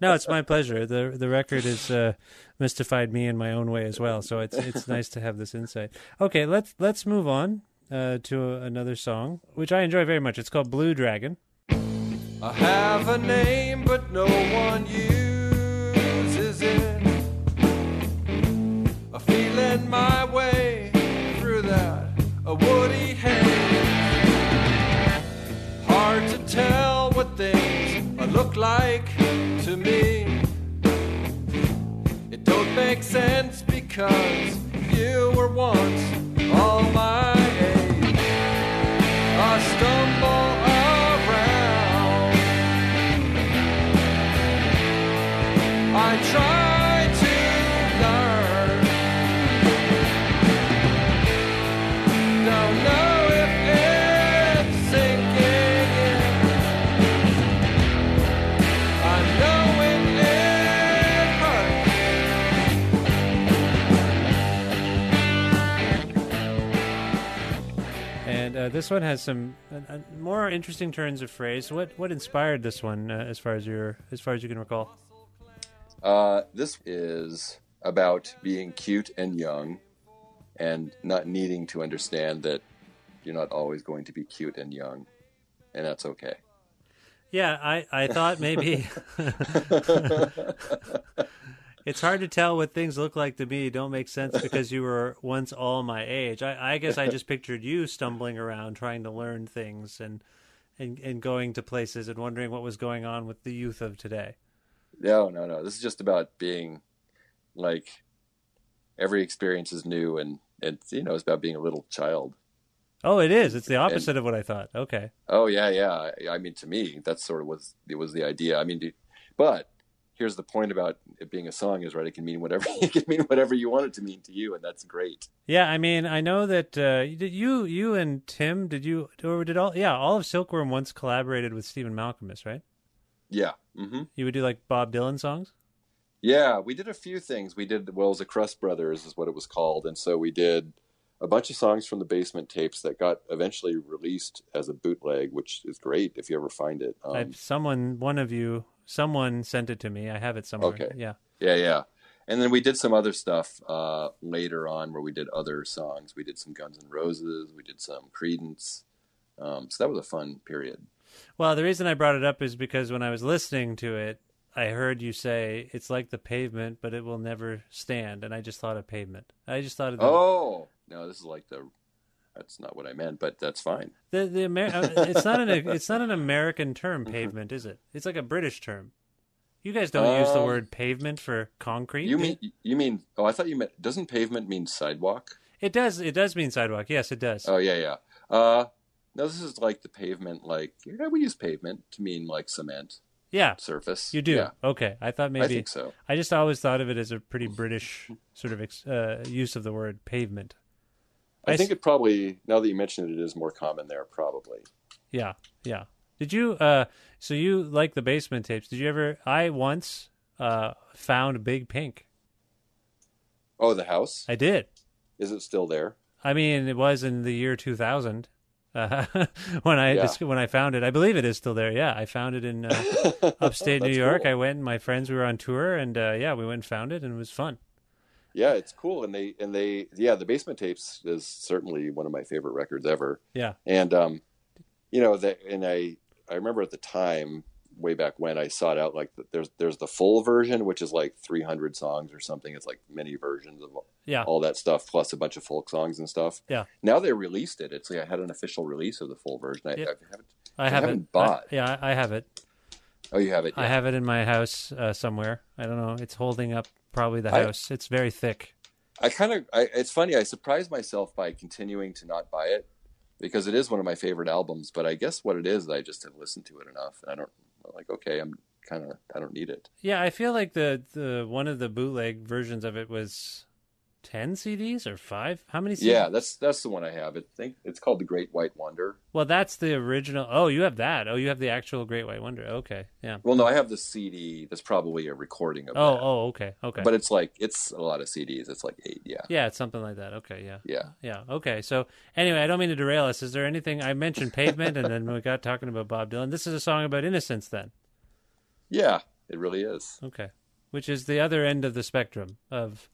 no, it's my pleasure. the The record has uh, mystified me in my own way as well. So it's it's nice to have this insight. Okay, let's let's move on uh, to another song, which I enjoy very much. It's called Blue Dragon. I have a name, but no one uses it. A feeling my way tell what things look like to me. It don't make sense because you were once all my age. I stumble around. I try this one has some uh, uh, more interesting turns of phrase. What what inspired this one, uh, as far as your as far as you can recall? Uh, this is about being cute and young, and not needing to understand that you're not always going to be cute and young, and that's okay. Yeah, I I thought maybe it's hard to tell what things look like to me. Don't make sense because you were once all my age. I, I guess I just pictured you stumbling around trying to learn things and and and going to places and wondering what was going on with the youth of today. No, no, no. This is just about being like every experience is new, and it's you know it's about being a little child. Oh, it is. It's the opposite of what I thought. Okay. Oh yeah, yeah. I, I mean, to me, that's sort of was it was the idea. I mean, but here's the point about it being a song is right. It can mean whatever it can mean whatever you want it to mean to you, and that's great. Yeah, I mean, I know that uh, you you and Tim did you or did all yeah all of Silkworm once collaborated with Stephen Malkmus, right? Yeah. hmm You would do like Bob Dylan songs. Yeah, we did a few things. We did well, it was the Crust Brothers is what it was called, and so we did a bunch of songs from the basement tapes that got eventually released as a bootleg, which is great if you ever find it. Um, someone, one of you, someone sent it to me. I have it somewhere. Okay. Yeah. Yeah, yeah. and then we did some other stuff uh, later on where we did other songs. We did some Guns N' Roses. We did some Creedence. Um, so that was a fun period. Well, the reason I brought it up is because when I was listening to it, I heard you say it's like the pavement, but it will never stand, and I just thought of pavement. I just thought of the, Oh no, this is like the. That's not what I meant, but that's fine. the the Amer- uh, it's not an it's not an American term, pavement, is it? It's like a British term. You guys don't use the Um, word pavement for concrete. You mean you mean? Oh, I thought you meant. Doesn't pavement mean sidewalk? it does? It does mean sidewalk. Yes, it does. Oh yeah, yeah. Uh, no, this is like the pavement. Like yeah, we use pavement to mean like cement yeah, surface. you do. Yeah, Okay, I thought maybe I think so. I just always thought of it as a pretty British sort of ex- uh, use of the word pavement. I I think s- it probably now that you mentioned it, it is more common there. Probably. Yeah, yeah. Did you? uh So you like the basement tapes? Did you ever? I once uh found Big Pink. Oh, the house I did. is it still there? I mean, it was in the year 2000 uh, when I Yeah. when I found it. I believe it is still there. Yeah, I found it in uh, upstate New York. cool. I went and my friends we were on tour, and uh, yeah, we went and found it, and it was fun. Yeah, it's cool, and they and they yeah, the Basement Tapes is certainly one of my favorite records ever. Yeah, And um, you know that, and I I remember at the time, way back when, I sought out like the, there's there's the full version, which is like 300 songs or something. It's like many versions of yeah, all that stuff, plus a bunch of folk songs and stuff. Yeah. Now they released it. It's like I had an official release of the full version. I, Yeah. I haven't. I I have haven't it. bought. I, yeah, I I have it. Oh, you have it. I have it in my house uh, somewhere. I don't know. It's holding up probably the I- house. It's very thick. I kind of, I, it's funny. I surprised myself by continuing to not buy it because it is one of my favorite albums. But I guess what it is, I just have listened to it enough. And I don't I'm like, okay, I'm kind of, I don't need it. Yeah, I feel like the the one of the bootleg versions of it was ten CDs or five. How many? CDs? Yeah, that's that's the one I have. I think it's called The Great White Wonder. Well, that's the original. Oh, you have that. Oh, you have the actual Great White Wonder. Okay, yeah. Well, no, I have the CD. That's probably a recording of Oh, that. oh, okay, okay. But it's like it's a lot of CDs. It's like eight. Yeah, yeah, it's something like that. Okay, yeah, yeah. yeah. Okay, so anyway, I don't mean to derail us. Is there anything I mentioned pavement, and then we got talking about Bob Dylan? This is a song about innocence, then. Yeah, it really is. Okay, which is the other end of the spectrum of.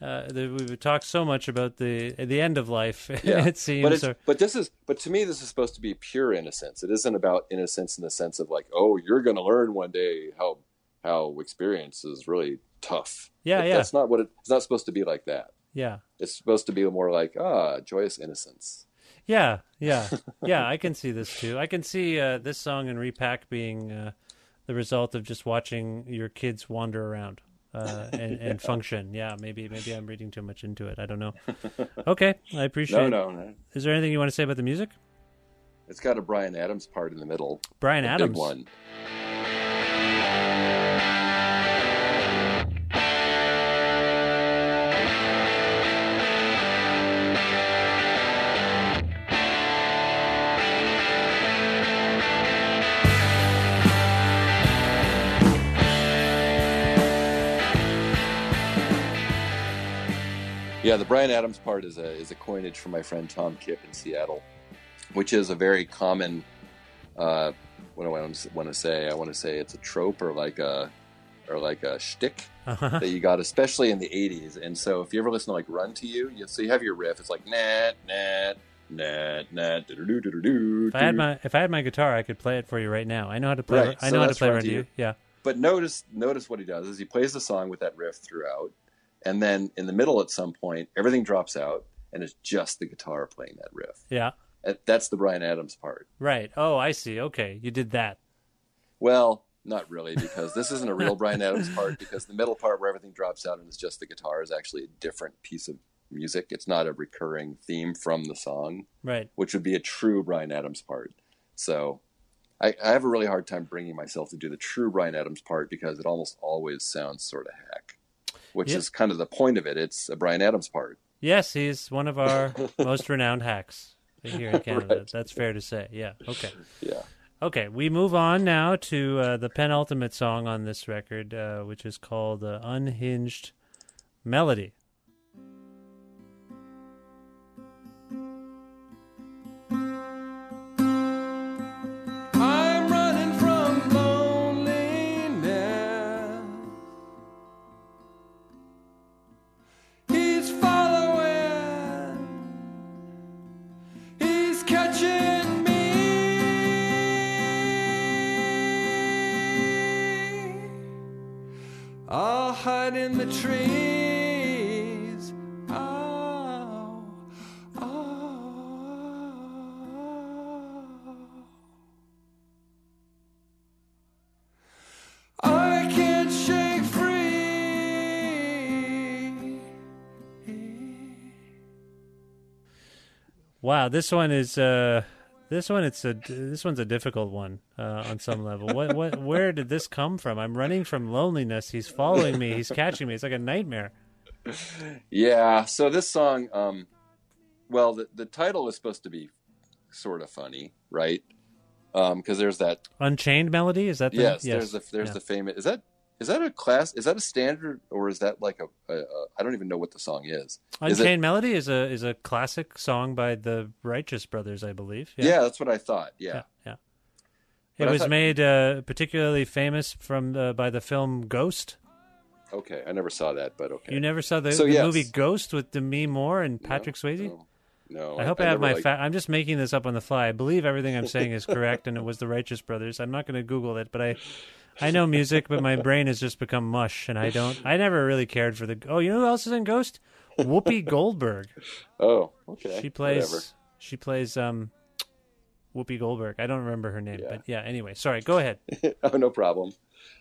Uh, we've talked so much about the the end of life. Yeah, it seems. But or- but this is but to me this is supposed to be pure innocence. It isn't about innocence in the sense of like, oh, you're going to learn one day how how experience is really tough. Yeah, It- yeah. That's not what it, it's not supposed to be like that. yeah. It's supposed to be more like ah, joyous innocence. Yeah, yeah, yeah. I can see this too. I can see uh, this song and Repack being uh, the result of just watching your kids wander around uh, and, and function. Yeah, maybe maybe I'm reading too much into it. I don't know. Okay, I appreciate. No, no, no. Is there anything you want to say about the music? It's got a Bryan Adams part in the middle. Bryan Adams. one. Yeah, the Bryan Adams part is a is a coinage from my friend Tom Kipp in Seattle, which is a very common. Uh, what do I want to say? I want to say it's a trope or like a or like a shtick Uh-huh. that you got, especially in the '80s. And so, if you ever listen to like "Run to You," you so you have your riff. It's like nat nat nat nat do do do do If I had my if I had my guitar, I could play it for you right now. I know how to play. Right, I so how to play Run to. You. Yeah. But notice notice what he does is he plays the song with that riff throughout, and then in the middle at some point everything drops out and it's just the guitar playing that riff. Yeah. That's the Bryan Adams part. Right. Oh, I see. Okay, you did that. Well, not really, because this isn't a real Bryan Adams part. Because the middle part where everything drops out and it's just the guitar is actually a different piece of music. It's not a recurring theme from the song, Right. which would be a true Bryan Adams part. So I, I have a really hard time bringing myself to do the true Bryan Adams part because it almost always sounds sort of hack, which Yeah. is kind of the point of it. It's a Bryan Adams part. Yes, he's one of our most renowned hacks here in Canada. Right. That's fair to say. Yeah. Okay. Yeah. Okay, we move on now to uh, the penultimate song on this record, uh, which is called uh, Unhinged Melody. Wow, this one is uh this one it's a this one's a difficult one uh, on some level. What what where did this come from? I'm running from loneliness. He's following me. He's catching me. It's like a nightmare. Yeah. So this song, um, well, the, the title is supposed to be sort of funny, right? Because there's that. Unchained melody is that the Yes, there's the there's yeah. the famous. Is that is that a class? Is that a standard or is that like a? a, a I don't even know what the song is. Is it- Unchained Melody is a is a classic song by the Righteous Brothers, I believe. yeah. that's what I thought. Yeah. yeah. yeah. It I was thought- made uh, particularly famous from the, by the film Ghost. Okay, I never saw that, but okay. You never saw the, So, the yes. movie Ghost with Demi Moore and Patrick Swayze? No, no, I hope I, have my liked- fa- I'm just making this up on the fly. I believe everything I'm saying is correct, and it was the Righteous Brothers. I'm not going to Google it, but I, I know music, but my brain has just become mush, and I don't. I never really cared for the. Oh, you know who else is in Ghost? Whoopi Goldberg. Oh, okay. She plays. Whatever. She plays um, Whoopi Goldberg. I don't remember her name, Yeah. but yeah. Anyway, sorry. Go ahead. oh, no problem.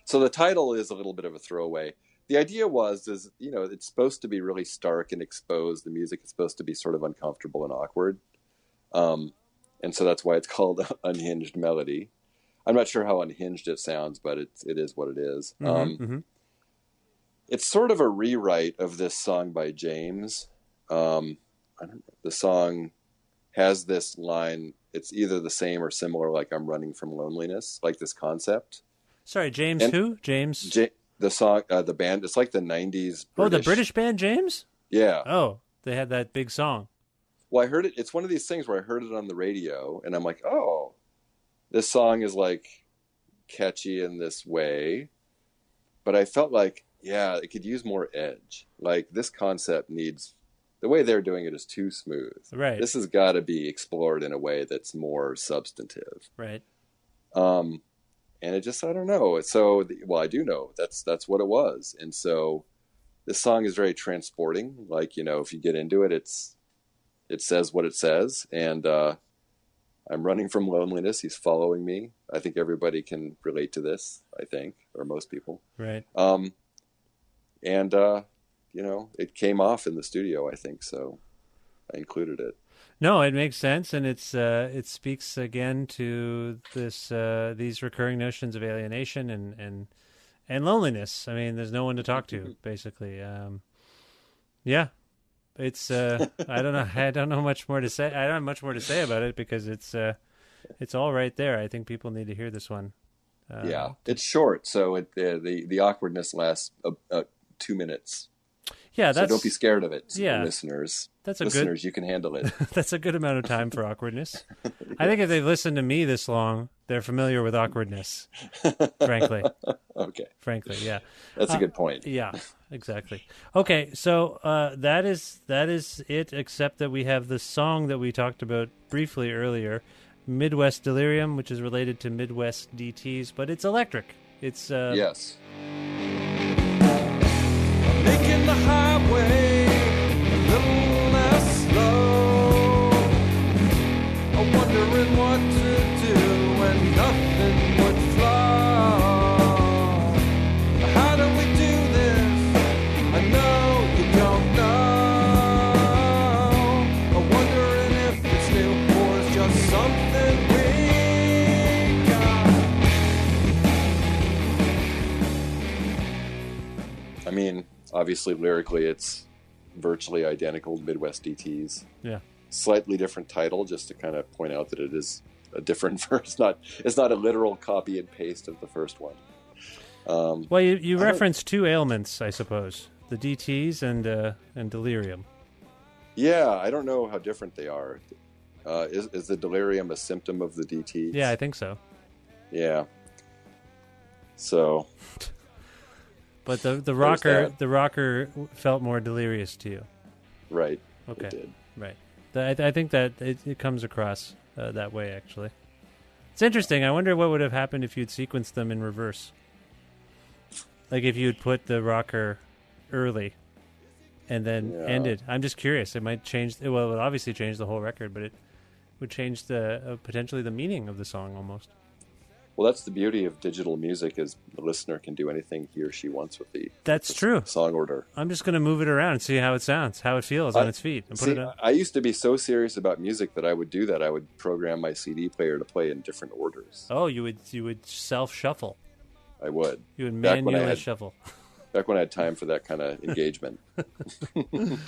So the title is a little bit of a throwaway. The idea was, is you know, it's supposed to be really stark and exposed. The music is supposed to be sort of uncomfortable and awkward, um, and so that's why it's called Unhinged Melody. I'm not sure how unhinged it sounds, but it's it is what it is. Mhm, Um, mhm. it's sort of a rewrite of this song by James. Um, I don't, the song has this line. It's either the same or similar, like "I'm running from loneliness," like this concept. Sorry, James. And- who? James. J- the song, uh, the band, it's like the '90s. oh, the British band James. Yeah. Oh, they had that big song. Well, I heard it. It's one of these things where I heard it on the radio, and I'm like, oh, this song is like catchy in this way, but I felt like, yeah, it could use more edge. Like this concept needs the way they're doing it is too smooth. Right. This has got to be explored in a way that's more substantive. Right. Um, and it just I don't know. So well, I do know that's that's what it was, and so this song is very transporting. Like you know, if you get into it, it's it says what it says, and uh, I'm running from loneliness. He's following me. I think everybody can relate to this. I think, or most people. Right. Um, and uh, you know, it came off in the studio. I think so. I included it. No, it makes sense, and it's uh, it speaks again to this uh, these recurring notions of alienation and and and loneliness. I mean, there's no one to talk to, basically. Um, yeah, it's uh, I don't know I don't know much more to say. I don't have much more to say about it because it's uh, it's all right there. I think people need to hear this one. Uh, yeah, it's short, so it uh, the the awkwardness lasts two minutes. Yeah. so That's don't be scared of it, yeah. listeners. That's a good- listeners. You can handle it. that's a good amount of time for awkwardness. I think if they've listened to me this long, they're familiar with awkwardness. frankly, okay, frankly, yeah. that's a Uh, good point. Yeah, exactly. Okay, so uh, that is that is it. Except that we have the song that we talked about briefly earlier, Midwest Delirium, which is related to Midwest DTS, but it's electric. It's uh, yes. The highway a little less slow. Obviously lyrically, it's virtually identical to Midwest DTs. yeah. Slightly different title, just to kind of point out that it is a different verse. Not it's not a literal copy and paste of the first one. Um, Well, you you referenced two ailments, I suppose, the DTS and uh, and delirium. yeah, I don't know how different they are. Uh, is is the delirium a symptom of the DTs? Yeah, I think so. Yeah. So But the the rocker the rocker felt more delirious to you. right. Okay. Right. Th- I, I think that it, it comes across uh, that way, actually. It's interesting. I wonder what would have happened if you'd sequenced them in reverse. Like if you would put the rocker early and then Yeah. ended. I'm just curious. It might change. Well, it would obviously change the whole record, but it would change the uh, potentially the meaning of the song almost. Well, that's the beauty of digital music is the listener can do anything he or she wants with the That's the true. song order. I'm just going to move it around and see how it sounds, how it feels on its feet, and put it. On. I used to be so serious about music that I would do that. I would program my CD player to play in different orders. Oh, you would you would self shuffle. I would. You would Back I manually had- shuffle. Back when I had time for that kind of engagement.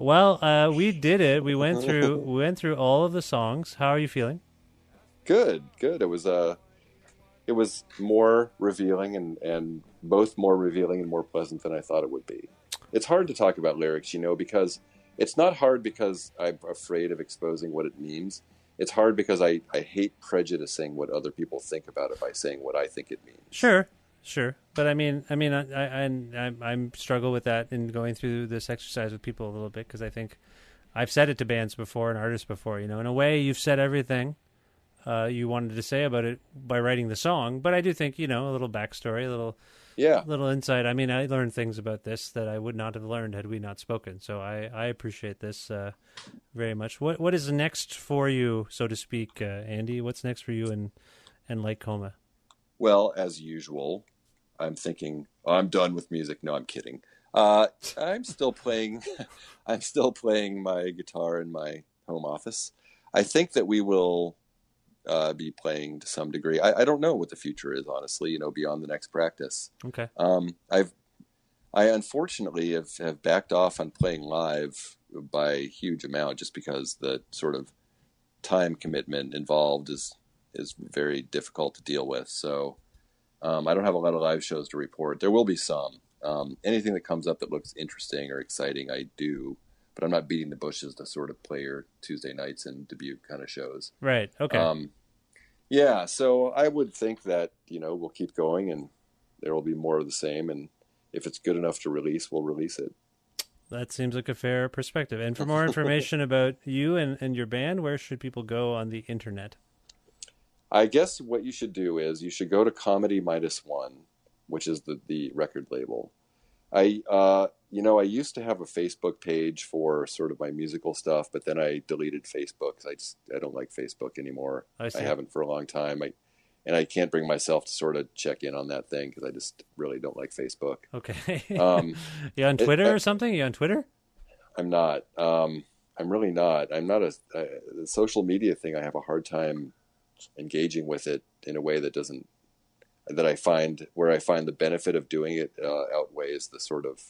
Well, uh, we did it. We went through we went through all of the songs. How are you feeling? good, good. It was uh, it was more revealing and and both more revealing and more pleasant than I thought it would be. It's hard to talk about lyrics, you know, because it's not hard because I'm afraid of exposing what it means. It's hard because I, I hate prejudicing what other people think about it by saying what I think it means. Sure, sure. But I mean, I mean, I I I, I struggle with that in going through this exercise with people a little bit because I think I've said it to bands before and artists before. You know, in a way, you've said everything uh, you wanted to say about it by writing the song. But I do think you know a little backstory, a little Yeah. little insight. I mean, I learned things about this that I would not have learned had we not spoken. So I, I appreciate this uh, very much. What what is next for you, so to speak, uh, Andy? What's next for you and and Light Coma? Well, as usual, I'm thinking oh, I'm done with music. No, I'm kidding. Uh, I'm still playing. I'm still playing my guitar in my home office. I think that we will uh, be playing to some degree. I, I don't know what the future is, honestly. You know, beyond the next practice. Okay. Um, I've I unfortunately have, have backed off on playing live by a huge amount just because the sort of time commitment involved is is very difficult to deal with. So um, I don't have a lot of live shows to report. There will be some. Um, anything that comes up that looks interesting or exciting, I do. But I'm not beating the bushes to sort of play your Tuesday nights and debut kind of shows. Right. Okay. Um, yeah, so I would think that you know we'll keep going, and there will be more of the same. And if it's good enough to release, we'll release it. That seems like a fair perspective. And for more information about you and, and your band, where should people go on the internet? I guess what you should do is you should go to Comedy Minus One, which is the the record label. I uh, you know I used to have a Facebook page for sort of my musical stuff, but then I deleted Facebook. I just I don't like Facebook anymore. I see. haven't for a long time. I and I can't bring myself to sort of check in on that thing because I just really don't like Facebook. Okay. Um, you on it- Twitter uh, or something? You on Twitter? I'm not. Um, I'm really not. I'm not a, a the social media thing. I have a hard time engaging with it in a way that doesn't that I find where I find the benefit of doing it uh, outweighs the sort of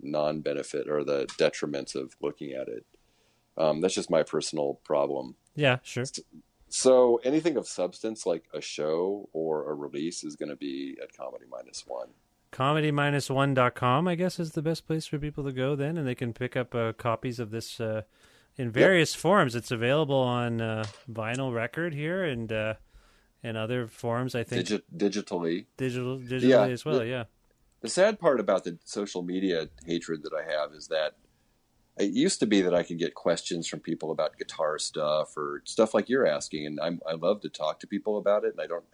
non-benefit or the detriments of looking at it. Um, that's just my personal problem. Yeah, sure. So anything of substance, like a show or a release, is going to be at Comedy Minus One. Comedy-one.com, I guess, is the best place for people to go then, and they can pick up uh, copies of this uh, in various forms. It's available on uh, vinyl record here and uh, and other forms, I think, Digi- digitally, digital digitally Yeah, as well. yeah. The sad part about the social media hatred that I have is that it used to be that I could get questions from people about guitar stuff or stuff like you're asking, and I'm, I love to talk to people about it. And I don't,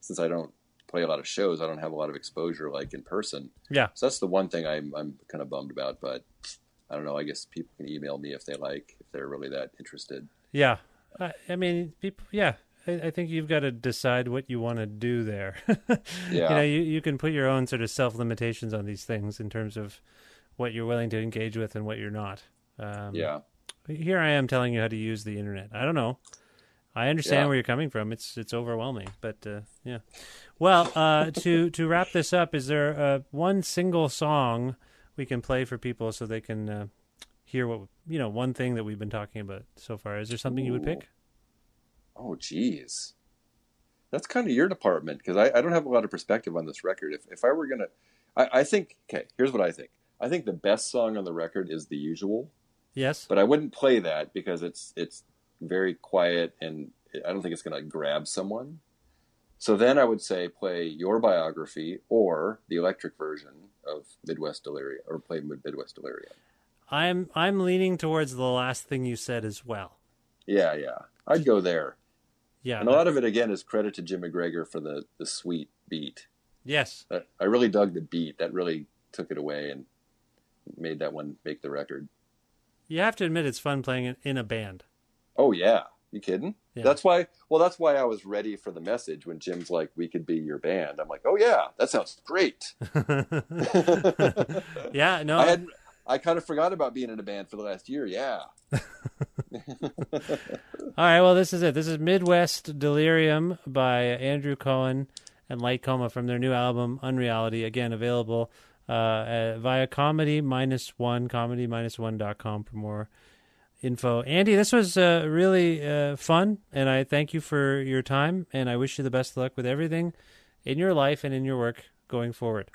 since I don't play a lot of shows, I don't have a lot of exposure like in person. Yeah. So that's the one thing I'm I'm kind of bummed about. But I don't know. I guess people can email me if they like, if they're really that interested. Yeah, I, I mean, people. Yeah, I, I think you've got to decide what you want to do there. yeah. You know, you you can put your own sort of self limitations on these things in terms of what you're willing to engage with and what you're not. Um, Yeah. Here I am telling you how to use the internet. I don't know. I understand Yeah. where you're coming from. It's it's overwhelming, but uh, yeah. Well, uh, to to wrap this up, is there uh, one single song we can play for people so they can uh, hear what you know? One thing that we've been talking about so far. Is there something you would pick? Oh, geez. That's kind of your department because I, I don't have a lot of perspective on this record. If, if I were going to, I think, okay, here's what I think. I think the best song on the record is The Usual, Yes. but I wouldn't play that because it's, it's very quiet and I don't think it's going to grab someone. So then I would say play your biography or the electric version of Midwest Delirium or play Midwest Delirium. I'm I'm leaning towards the last thing you said as well. Yeah, yeah. I'd go there. Yeah. And a lot of it, again, is credit to Jim McGregor for the, the sweet beat. Yes. I, I really dug the beat. That really took it away and made that one make the record. You have to admit it's fun playing in- in a band. Oh yeah, you kidding? Yeah. That's why. Well, that's why I was ready for the message when Jim's like, "We could be your band." I'm like, "Oh yeah, that sounds great." yeah, no. I had I kind of forgot about being in a band for the last year. Yeah. All right, well, this is it. This is Midwest Delirium by Andrew Cohen and Light Coma from their new album Unreality. Again, available uh, via comedy minus one, comedy minus one dot com for more info. Andy, this was uh, really uh, fun, and I thank you for your time, and I wish you the best of luck with everything in your life and in your work going forward.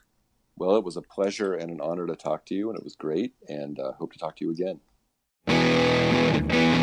Well, it was a pleasure and an honor to talk to you, and it was great. And uh, hope to talk to you again. Making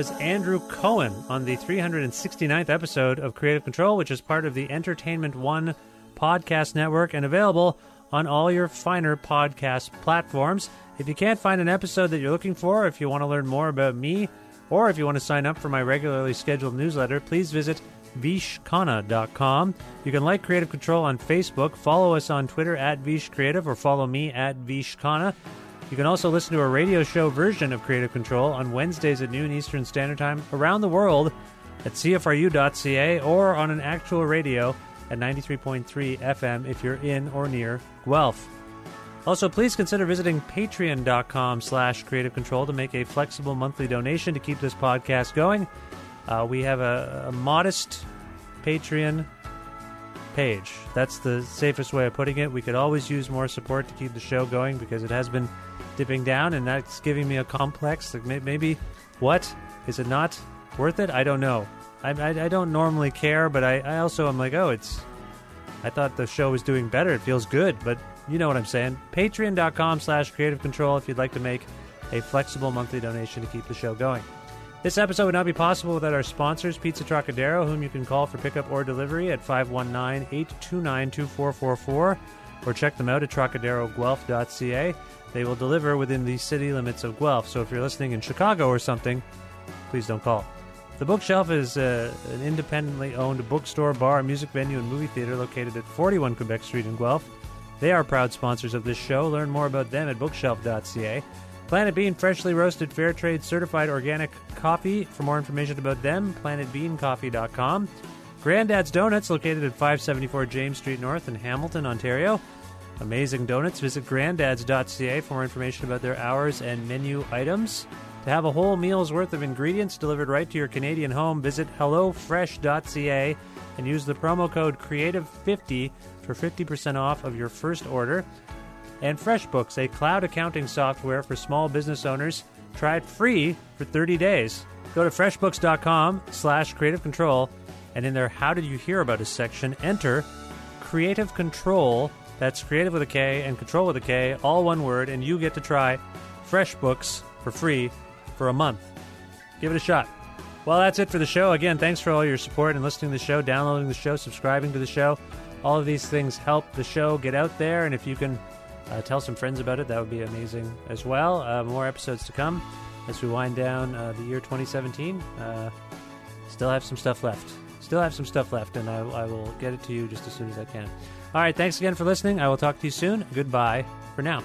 was Andrew Cohen on the 369th episode of Kreative Kontrol, which is part of the Entertainment One podcast network and available on all your finer podcast platforms. If you can't find an episode that you're looking for, if you want to learn more about me, or if you want to sign up for my regularly scheduled newsletter, please visit vishkhanna.com. You can like Kreative Kontrol on Facebook, follow us on Twitter at Vish Kreative, or follow me at Vishkhanna. You can also listen to a radio show version of Kreative Kontrol on Wednesdays at noon Eastern Standard Time around the world at CFRU.ca or on an actual radio at 93.3 FM if you're in or near Guelph. Also, please consider visiting patreon.com slash kreative kontrol to make a flexible monthly donation to keep this podcast going. Uh, we have a, a modest Patreon page. That's the safest way of putting it. We could always use more support to keep the show going because it has been dipping down, and that's giving me a complex. Like maybe, what is it not worth it? I don't know. I, I, I don't normally care, but I, I also am like, oh, it's. I thought the show was doing better. It feels good, but you know what I'm saying. Patreon.com slash kreative kontrol if you'd like to make a flexible monthly donation to keep the show going. This episode would not be possible without our sponsors, Pizza Trocadero, whom you can call for pickup or delivery at 519 829 2444, or check them out at trocaderoguelph.ca. They will deliver within the city limits of Guelph, so if you're listening in Chicago or something, please don't call. The Bookshelf is uh, an independently owned bookstore, bar, music venue, and movie theater located at 41 Quebec Street in Guelph. They are proud sponsors of this show. Learn more about them at bookshelf.ca. Planet Bean freshly roasted fair trade certified organic coffee. For more information about them, planetbeancoffee.com. Granddad's Donuts located at 574 James Street North in Hamilton, Ontario. Amazing donuts. Visit granddads.ca for more information about their hours and menu items. To have a whole meal's worth of ingredients delivered right to your Canadian home, visit HelloFresh.ca and use the promo code CREATIVE50 for 50% off of your first order. And FreshBooks, a cloud accounting software for small business owners. Try it free for 30 days. Go to freshbooks.com slash kreative kontrol and in their How Did You Hear About Us section, enter Kreative Kontrol. That's creative with a K and control with a K, all one word, and you get to try FreshBooks for free for a month. Give it a shot. Well, that's it for the show. Again, thanks for all your support and listening to the show, downloading the show, subscribing to the show. All of these things help the show get out there, and if you can uh, tell some friends about it, that would be amazing as well. Uh, more episodes to come as we wind down uh, the year 2017. Uh, still have some stuff left. Still have some stuff left, and I, I will get it to you just as soon as I can. All right, thanks again for listening. I will talk to you soon. Goodbye for now.